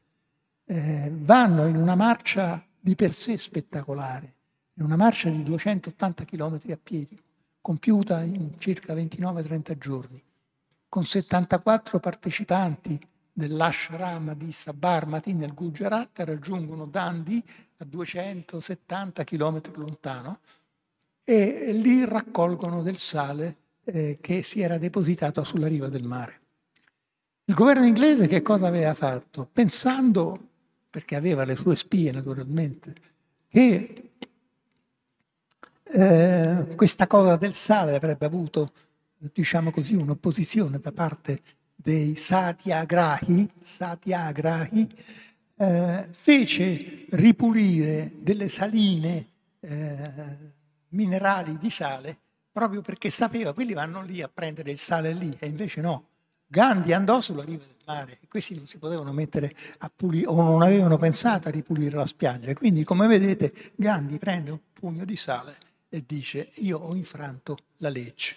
Eh, vanno in una marcia di per sé spettacolare, in una marcia di 280 km a piedi, compiuta in circa 29-30 giorni, con 74 partecipanti dell'ashram di Sabarmati nel Gujarat raggiungono Dandi a 270 km lontano e lì raccolgono del sale eh, che si era depositato sulla riva del mare. Il governo inglese che cosa aveva fatto? Pensando, perché aveva le sue spie naturalmente, che eh, questa cosa del sale avrebbe avuto, diciamo così, un'opposizione da parte dei satyagrahi, satyagrahi eh, fece ripulire delle saline eh, minerali di sale proprio perché sapeva quelli vanno lì a prendere il sale lì e invece no. Gandhi andò sulla riva del mare e questi non si potevano mettere a pulire o non avevano pensato a ripulire la spiaggia. Quindi, come vedete, Gandhi prende un pugno di sale e dice io ho infranto la legge.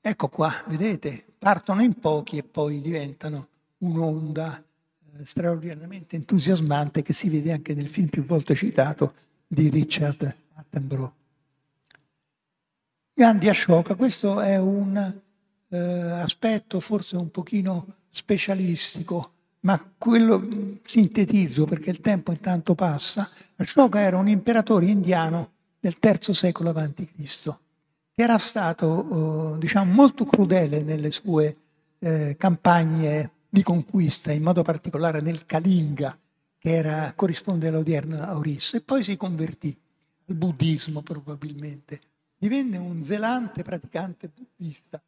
Ecco qua, vedete, partono in pochi e poi diventano un'onda eh, straordinariamente entusiasmante che si vede anche nel film più volte citato di Richard Attenborough. Gandhi Ashoka, questo è un eh, aspetto forse un pochino specialistico, ma quello mm, sintetizzo perché il tempo intanto passa. Ashoka era un imperatore indiano del III secolo a.C., che era stato eh, diciamo, molto crudele nelle sue eh, campagne di conquista, in modo particolare nel Kalinga, che era, corrisponde all'odierna Orissa, e poi si convertì al buddismo probabilmente. Divenne un zelante praticante buddista.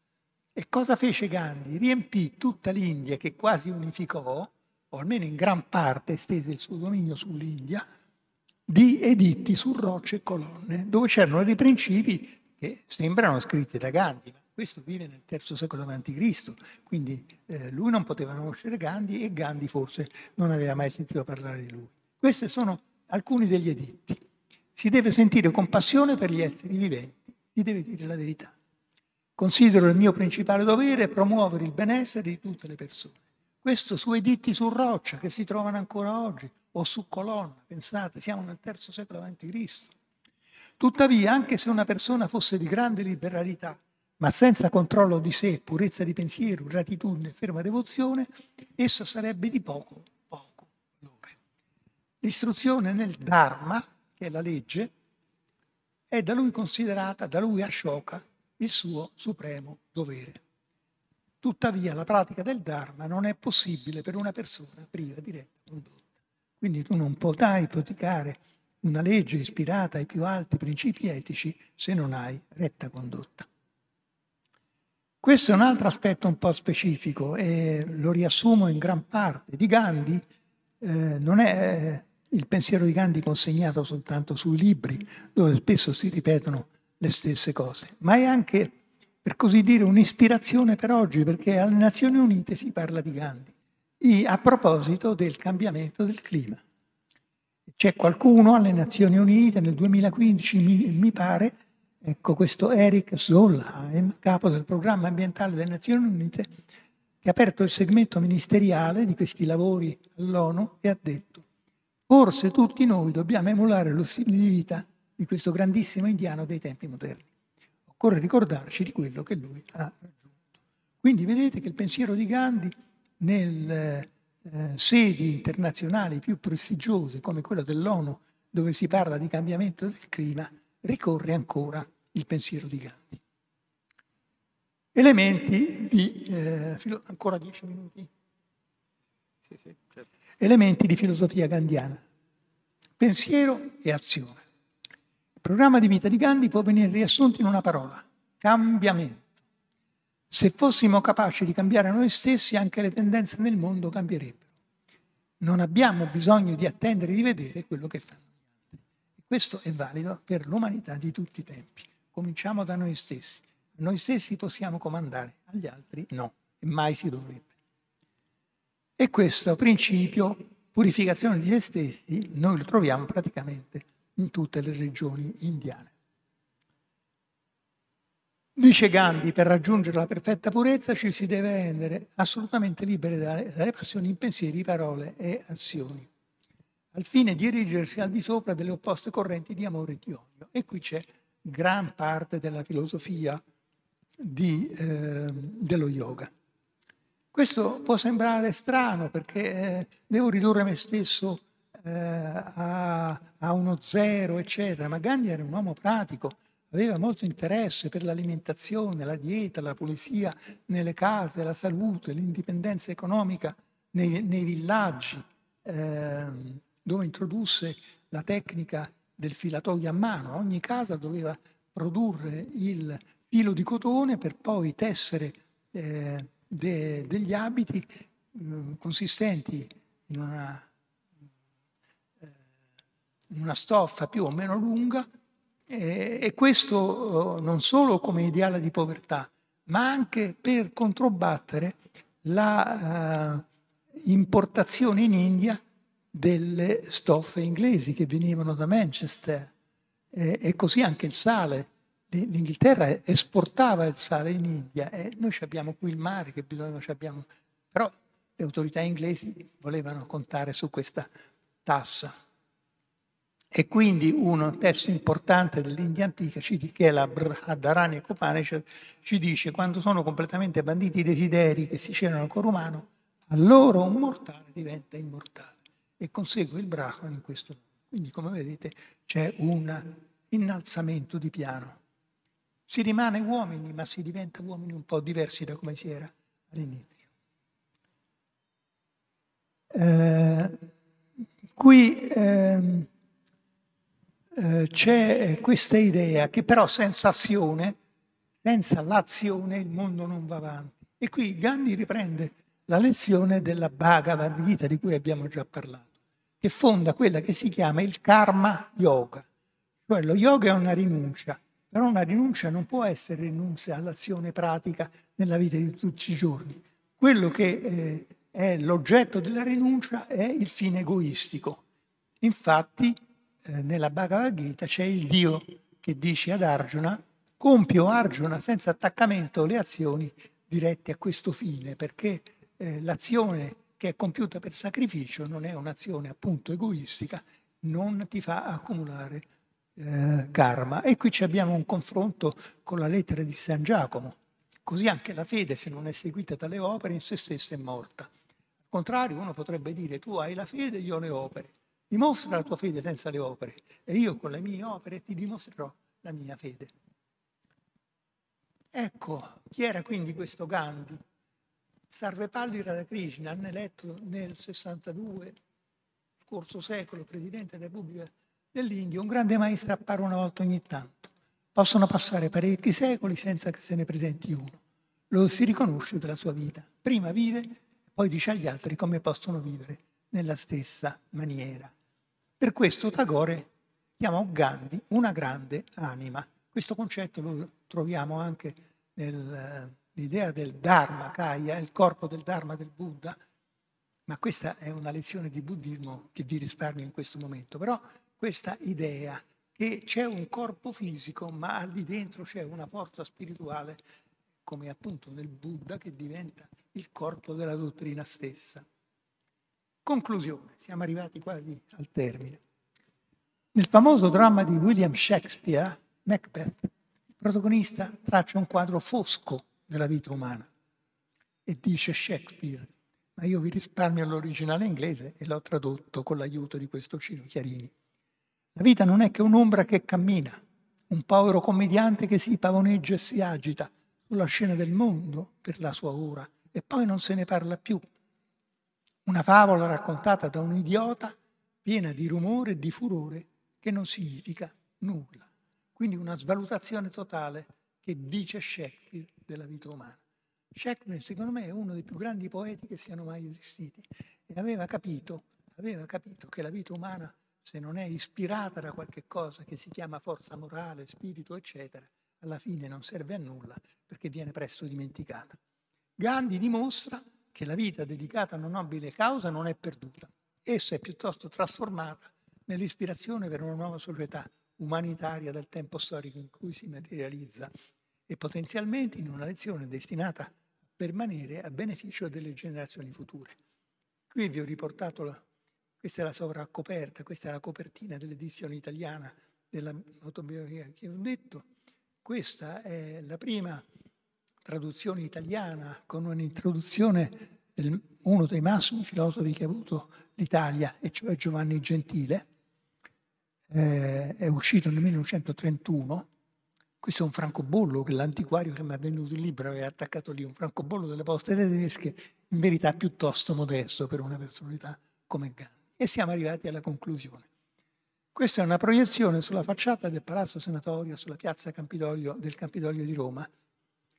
E cosa fece Gandhi? Riempì tutta l'India, che quasi unificò, o almeno in gran parte estese il suo dominio sull'India, di editti su rocce e colonne, dove c'erano dei principi che sembrano scritti da Gandhi, questo vive nel terzo secolo a.C., quindi eh, lui non poteva conoscere Gandhi e Gandhi forse non aveva mai sentito parlare di lui. Questi sono alcuni degli editti. Si deve sentire compassione per gli esseri viventi, si deve dire la verità. Considero il mio principale dovere promuovere il benessere di tutte le persone. Questo su editti su roccia che si trovano ancora oggi, o su colonna, pensate, siamo nel terzo secolo a.C. Tuttavia, anche se una persona fosse di grande liberalità, ma senza controllo di sé, purezza di pensiero, gratitudine e ferma devozione, essa sarebbe di poco, poco valore. L'istruzione nel Dharma, che è la legge, è da lui considerata, da lui Ashoka, il suo supremo dovere. Tuttavia la pratica del Dharma non è possibile per una persona priva di retta condotta. Quindi tu non potrai praticare una legge ispirata ai più alti principi etici se non hai retta condotta. Questo è un altro aspetto un po' specifico e lo riassumo in gran parte. Di Gandhi eh, non è il pensiero di Gandhi consegnato soltanto sui libri, dove spesso si ripetono le stesse cose, ma è anche, per così dire, un'ispirazione per oggi, perché alle Nazioni Unite si parla di Gandhi. A proposito del cambiamento del clima. C'è qualcuno alle Nazioni Unite nel 2015, mi, pare, ecco questo Eric Solheim, capo del programma ambientale delle Nazioni Unite, che ha aperto il segmento ministeriale di questi lavori all'ONU e ha detto forse tutti noi dobbiamo emulare lo stile di vita di questo grandissimo indiano dei tempi moderni. Occorre ricordarci di quello che lui ha raggiunto. Quindi vedete che il pensiero di Gandhi nelle eh, sedi internazionali più prestigiose come quella dell'ONU, dove si parla di cambiamento del clima, ricorre ancora il pensiero di Gandhi. Elementi di, eh, filo- ancora dieci minuti? Sì, sì, certo. Elementi di filosofia gandiana. Pensiero e azione. Programma di vita di Gandhi può venire riassunto in una parola, cambiamento. Se fossimo capaci di cambiare noi stessi, anche le tendenze nel mondo cambierebbero. Non abbiamo bisogno di attendere di vedere quello che fanno gli altri. Questo è valido per l'umanità di tutti i tempi. Cominciamo da noi stessi. Noi stessi possiamo comandare, agli altri no, e mai si dovrebbe. E questo principio, purificazione di se stessi, noi lo troviamo praticamente in tutte le regioni indiane. Dice Gandhi, per raggiungere la perfetta purezza ci si deve rendere assolutamente liberi dalle, dalle passioni, pensieri, parole e azioni, al fine di erigersi al di sopra delle opposte correnti di amore e di odio. E qui c'è gran parte della filosofia di, eh, dello yoga. Questo può sembrare strano perché eh, devo ridurre me stesso eh, a, a uno zero, eccetera, ma Gandhi era un uomo pratico, aveva molto interesse per l'alimentazione, la dieta, la pulizia nelle case, la salute, l'indipendenza economica nei, nei villaggi, eh, dove introdusse la tecnica del filatoio a mano. Ogni casa doveva produrre il filo di cotone per poi tessere eh, de, degli abiti eh, consistenti in una, una stoffa più o meno lunga e, questo oh, non solo come ideale di povertà, ma anche per controbattere la uh, importazione in India delle stoffe inglesi che venivano da Manchester e, e così anche il sale. L'Inghilterra esportava il sale in India e noi abbiamo qui il mare che bisogna, abbiamo, però le autorità inglesi volevano contare su questa tassa. E quindi un testo importante dell'India antica, che è la Bhadarani Upanishad, ci dice quando sono completamente banditi i desideri che si c'erano al cuore umano, allora un mortale diventa immortale e consegue il Brahman in questo modo. Quindi come vedete c'è un innalzamento di piano. Si rimane uomini, ma si diventa uomini un po' diversi da come si era all'inizio. Eh, qui... Eh, eh, c'è questa idea che però senza azione, senza l'azione il mondo non va avanti. E qui Gandhi riprende la lezione della Bhagavad Gita di cui abbiamo già parlato, che fonda quella che si chiama il karma yoga. Cioè lo yoga è una rinuncia, però una rinuncia non può essere rinuncia all'azione pratica nella vita di tutti i giorni. Quello che eh, è l'oggetto della rinuncia è il fine egoistico. Infatti eh, nella Bhagavad Gita c'è il Dio che dice ad Arjuna, compio Arjuna senza attaccamento le azioni dirette a questo fine, perché eh, l'azione che è compiuta per sacrificio non è un'azione appunto egoistica, non ti fa accumulare eh, karma. E qui abbiamo un confronto con la lettera di San Giacomo. Così anche la fede, se non è seguita dalle opere, in se stessa è morta. Al contrario, uno potrebbe dire tu hai la fede, io le opere. Dimostra la tua fede senza le opere e io con le mie opere ti dimostrerò la mia fede. Ecco, chi era quindi questo Gandhi? Sarvepalli Radhakrishnan, hanno eletto nel 62, scorso secolo, presidente della Repubblica dell'India, un grande maestro appare una volta ogni tanto. Possono passare parecchi secoli senza che se ne presenti uno. Lo si riconosce della sua vita. Prima vive, poi dice agli altri come possono vivere nella stessa maniera. Per questo Tagore chiamò Gandhi una grande anima. Questo concetto lo troviamo anche nell'idea del Dharma, Kaya, il corpo del Dharma del Buddha, ma questa è una lezione di buddismo che vi risparmio in questo momento. Però questa idea che c'è un corpo fisico, ma al di dentro c'è una forza spirituale, come appunto nel Buddha, che diventa il corpo della dottrina stessa. Conclusione, siamo arrivati quasi al termine. Nel famoso dramma di William Shakespeare, Macbeth, il protagonista traccia un quadro fosco della vita umana e dice Shakespeare, ma io vi risparmio l'originale inglese e l'ho tradotto con l'aiuto di questo Cino Chiarini. La vita non è che un'ombra che cammina, un povero commediante che si pavoneggia e si agita sulla scena del mondo per la sua ora e poi non se ne parla più una favola raccontata da un idiota piena di rumore e di furore che non significa nulla. Quindi una svalutazione totale che dice Shakespeare della vita umana. Shakespeare, secondo me, è uno dei più grandi poeti che siano mai esistiti e aveva capito, aveva capito che la vita umana se non è ispirata da qualche cosa che si chiama forza morale, spirito, eccetera, alla fine non serve a nulla perché viene presto dimenticata. Gandhi dimostra che la vita dedicata a una nobile causa non è perduta, essa è piuttosto trasformata nell'ispirazione per una nuova società umanitaria del tempo storico in cui si materializza e potenzialmente in una lezione destinata a permanere a beneficio delle generazioni future. Qui vi ho riportato, la, questa è la sovraccoperta, questa è la copertina dell'edizione italiana dell'autobiografia che ho detto, questa è la prima traduzione italiana con un'introduzione di uno dei massimi filosofi che ha avuto l'Italia, e cioè Giovanni Gentile, eh, è uscito nel 1931. Questo è un francobollo che l'antiquario che mi ha venduto il libro aveva attaccato lì, un francobollo delle poste tedesche, in verità piuttosto modesto per una personalità come Gandhi. E siamo arrivati alla conclusione. Questa è una proiezione sulla facciata del Palazzo Senatorio, sulla piazza Campidoglio, del Campidoglio di Roma,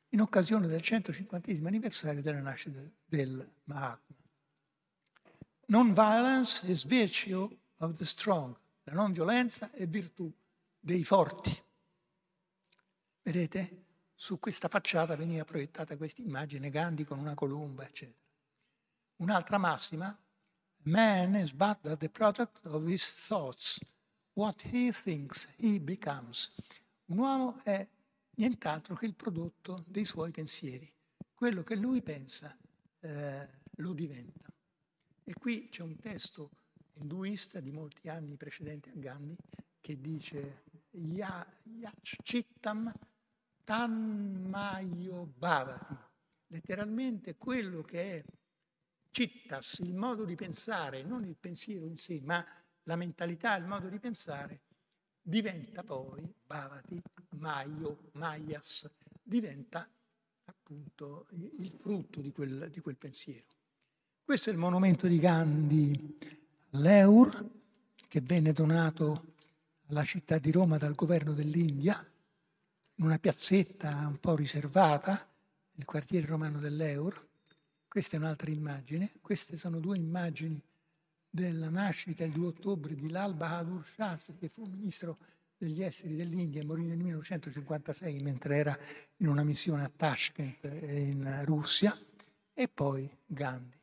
in occasione del 150 anniversario della nascita del Mahatma. Non-violence is virtue of the strong. La non violenza è virtù dei forti. Vedete? Su questa facciata veniva proiettata questa immagine, Gandhi con una colomba, eccetera. Un'altra massima, man is but the product of his thoughts. What he thinks, he becomes. Un uomo è nient'altro che il prodotto dei suoi pensieri. Quello che lui pensa eh, lo diventa. E qui c'è un testo induista di molti anni precedenti a Gandhi che dice Yach Chittam Tanmayo Bhavati, letteralmente quello che è Chittas, il modo di pensare, non il pensiero in sé, ma la mentalità, il modo di pensare, diventa poi Bhavati, Mayo, Mayas, diventa appunto il frutto di quel, di quel pensiero. Questo è il monumento di Gandhi all'Eur, che venne donato alla città di Roma dal governo dell'India, in una piazzetta un po' riservata, nel quartiere romano dell'Eur. Questa è un'altra immagine. Queste sono due immagini della nascita il 2 ottobre di Lal Bahadur Shastri, che fu ministro degli esteri dell'India morì nel 1956 mentre era in una missione a Tashkent in Russia, e poi Gandhi.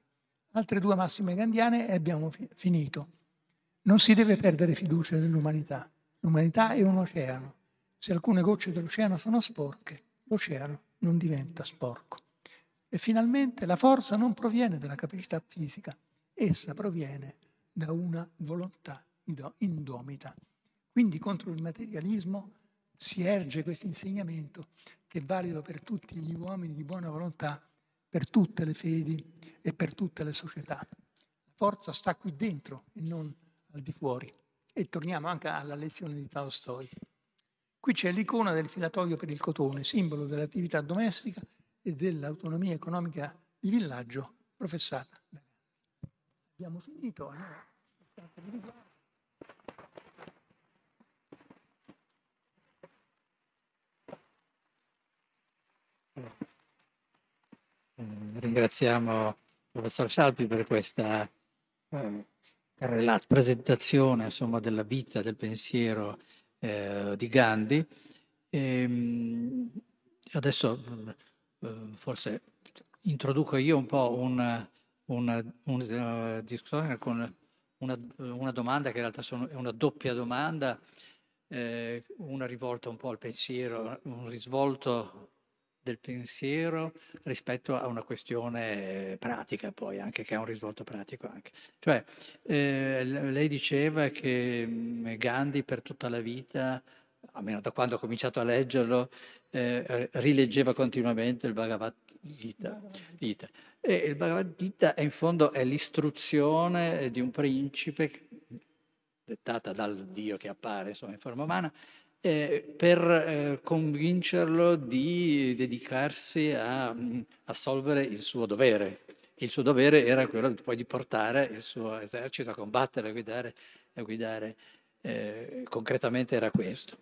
Altre due massime gandiane e abbiamo fi- finito. Non si deve perdere fiducia nell'umanità. L'umanità è un oceano. Se alcune gocce dell'oceano sono sporche, l'oceano non diventa sporco. E finalmente la forza non proviene dalla capacità fisica, essa proviene da una volontà indomita. Quindi contro il materialismo si erge questo insegnamento che è valido per tutti gli uomini di buona volontà, per tutte le fedi e per tutte le società. La forza sta qui dentro e non al di fuori. E torniamo anche alla lezione di Tolstoi. Qui c'è l'icona del filatoio per il cotone, simbolo dell'attività domestica e dell'autonomia economica di villaggio professata. Abbiamo finito. Allora. Ringraziamo il professor Salpi per questa eh, presentazione insomma, della vita, del pensiero eh, di Gandhi. E, ehm, adesso eh, forse introduco io un po' una, una, una discussione con una, una, domanda che in realtà sono, è una doppia domanda, eh, una rivolta un po' al pensiero, un risvolto del pensiero rispetto a una questione pratica poi anche, che ha un risvolto pratico anche. Cioè, eh, lei diceva che mm, Gandhi per tutta la vita, almeno da quando ho cominciato a leggerlo, eh, rileggeva continuamente il Bhagavad Gita. Gita. E il Bhagavad Gita è in fondo è l'istruzione di un principe dettata dal Dio che appare insomma, in forma umana, eh, per eh, convincerlo di dedicarsi a, mm, a solvere il suo dovere. Il suo dovere era quello poi di portare il suo esercito a combattere, a guidare, a guidare. Eh, concretamente era questo.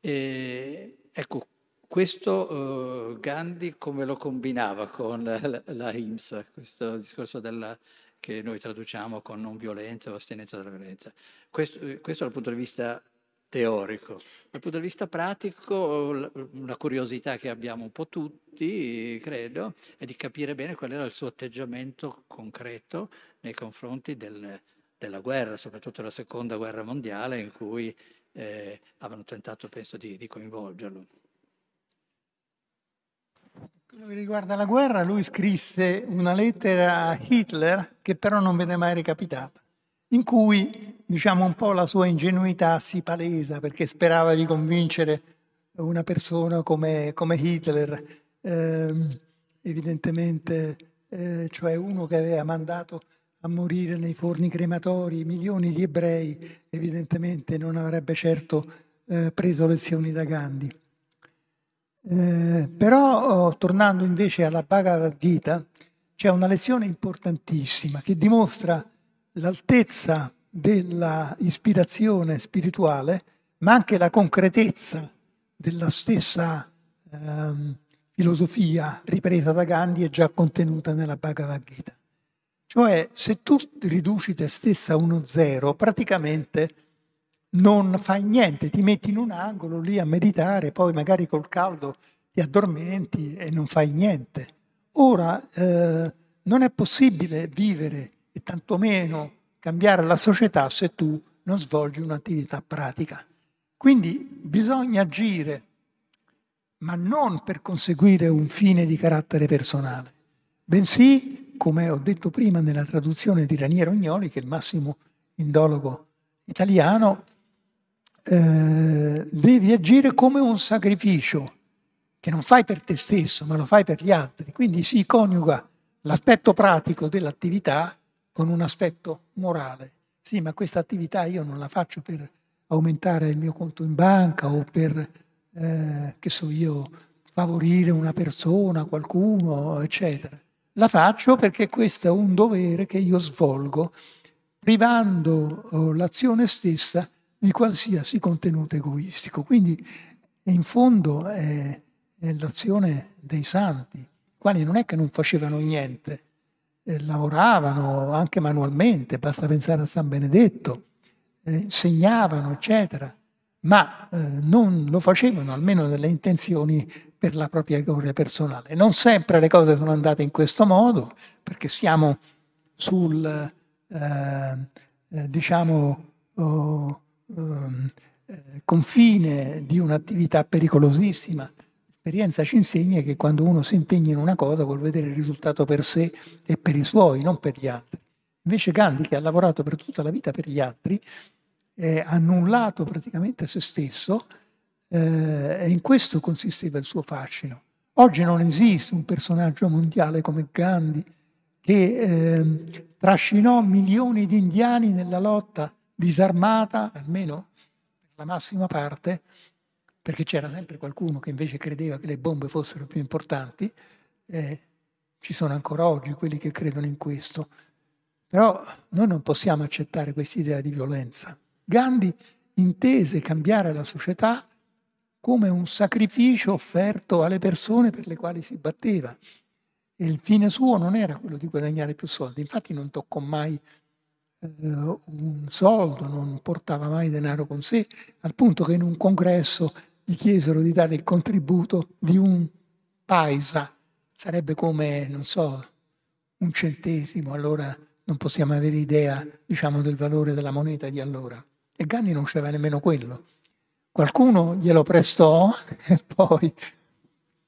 E, ecco, questo uh, Gandhi come lo combinava con la, la IMSS, questo discorso della che noi traduciamo con non violenza o astenenza dalla violenza. Questo, questo dal punto di vista teorico. Dal punto di vista pratico, una curiosità che abbiamo un po' tutti, credo, è di capire bene qual era il suo atteggiamento concreto nei confronti del, della guerra, soprattutto la seconda guerra mondiale, in cui eh, avevano tentato, penso, di, di coinvolgerlo. Quello che riguarda la guerra, lui scrisse una lettera a Hitler che però non venne mai recapitata, in cui diciamo un po' la sua ingenuità si palesa perché sperava di convincere una persona come, come Hitler, eh, evidentemente, eh, cioè uno che aveva mandato a morire nei forni crematori milioni di ebrei, evidentemente non avrebbe certo eh, preso lezioni da Gandhi. Eh, però, tornando invece alla Bhagavad Gita, c'è una lezione importantissima che dimostra l'altezza della ispirazione spirituale, ma anche la concretezza della stessa ehm, filosofia ripresa da Gandhi e già contenuta nella Bhagavad Gita. Cioè, se tu riduci te stessa a uno zero, praticamente non fai niente, ti metti in un angolo lì a meditare, poi magari col caldo ti addormenti e non fai niente. Ora eh, non è possibile vivere e tantomeno cambiare la società se tu non svolgi un'attività pratica. Quindi bisogna agire, ma non per conseguire un fine di carattere personale, bensì, come ho detto prima nella traduzione di Raniero Ognoli, che è il massimo indologo italiano, eh, devi agire come un sacrificio che non fai per te stesso, ma lo fai per gli altri. Quindi si coniuga l'aspetto pratico dell'attività con un aspetto morale. Sì, ma questa attività io non la faccio per aumentare il mio conto in banca o per, eh, che so io, favorire una persona, qualcuno, eccetera. La faccio perché questo è un dovere che io svolgo, privando oh, l'azione stessa di qualsiasi contenuto egoistico. Quindi in fondo è, è l'azione dei santi, i quali non è che non facevano niente, eh, lavoravano anche manualmente, basta pensare a San Benedetto, eh, insegnavano, eccetera, ma eh, non lo facevano almeno nelle intenzioni per la propria gloria personale. Non sempre le cose sono andate in questo modo, perché siamo sul, eh, eh, diciamo, oh, Ehm, eh, confine di un'attività pericolosissima. L'esperienza ci insegna che quando uno si impegna in una cosa vuol vedere il risultato per sé e per i suoi, non per gli altri. Invece Gandhi, che ha lavorato per tutta la vita per gli altri, ha annullato praticamente se stesso eh, e in questo consisteva il suo fascino. Oggi non esiste un personaggio mondiale come Gandhi che eh, trascinò milioni di indiani nella lotta disarmata, almeno per la massima parte, perché c'era sempre qualcuno che invece credeva che le bombe fossero più importanti, eh, ci sono ancora oggi quelli che credono in questo. Però noi non possiamo accettare questa idea di violenza. Gandhi intese cambiare la società come un sacrificio offerto alle persone per le quali si batteva. E il fine suo non era quello di guadagnare più soldi, infatti non toccò mai eh, un soldo, non portava mai denaro con sé, al punto che in un congresso gli chiesero di dare il contributo di un paisa, sarebbe come, non so, un centesimo, allora non possiamo avere idea, diciamo, del valore della moneta di allora. E Ganni non c'aveva nemmeno quello. Qualcuno glielo prestò e poi,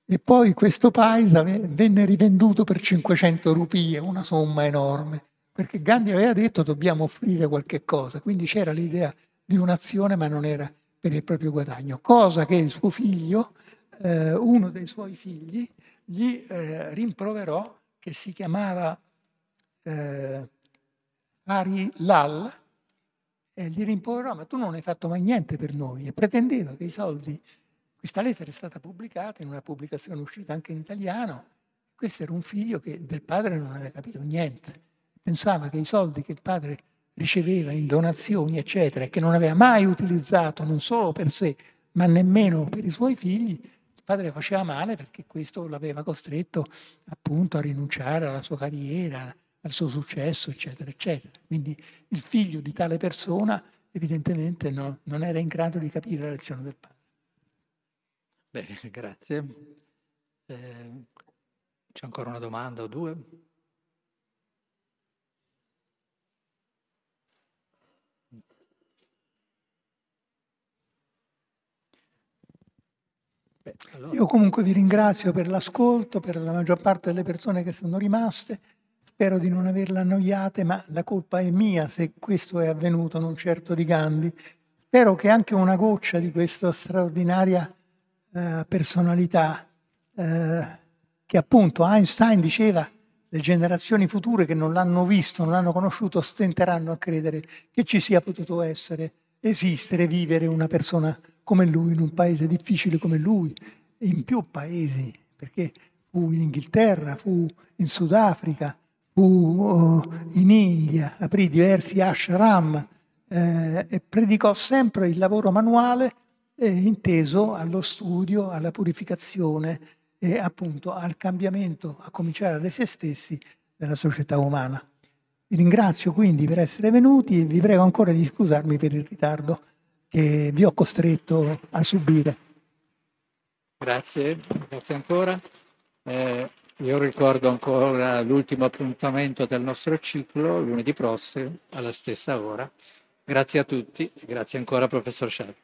e poi questo paisa venne rivenduto per 500 rupie, una somma enorme perché Gandhi aveva detto dobbiamo offrire qualche cosa, quindi c'era l'idea di un'azione ma non era per il proprio guadagno, cosa che il suo figlio, eh, uno dei suoi figli, gli eh, rimproverò che si chiamava eh, Ari Lal e gli rimproverò ma tu non hai fatto mai niente per noi e pretendeva che i soldi, questa lettera è stata pubblicata in una pubblicazione uscita anche in italiano, questo era un figlio che del padre non aveva capito niente. Pensava che i soldi che il padre riceveva in donazioni, eccetera, e che non aveva mai utilizzato non solo per sé, ma nemmeno per i suoi figli, il padre faceva male perché questo l'aveva costretto appunto a rinunciare alla sua carriera, al suo successo, eccetera, eccetera. Quindi il figlio di tale persona evidentemente no, non era in grado di capire la lezione del padre. Bene, grazie. Eh, c'è ancora una domanda o due? Beh, allora... Io comunque vi ringrazio per l'ascolto, per la maggior parte delle persone che sono rimaste. Spero di non averla annoiate, ma la colpa è mia se questo è avvenuto, non certo di Gandhi. Spero che anche una goccia di questa straordinaria eh, personalità, eh, che appunto Einstein diceva, le generazioni future che non l'hanno visto, non l'hanno conosciuto, stenteranno a credere che ci sia potuto essere, esistere, vivere una persona come lui, in un paese difficile come lui, in più paesi, perché fu in Inghilterra, fu in Sudafrica, fu uh, in India, aprì diversi ashram eh, e predicò sempre il lavoro manuale eh, inteso allo studio, alla purificazione e appunto al cambiamento, a cominciare da se stessi, della società umana. Vi ringrazio quindi per essere venuti e vi prego ancora di scusarmi per il ritardo che vi ho costretto a subire. Grazie, grazie ancora. Eh, io ricordo ancora l'ultimo appuntamento del nostro ciclo, lunedì prossimo, alla stessa ora. Grazie a tutti, grazie ancora professor Sciarpi.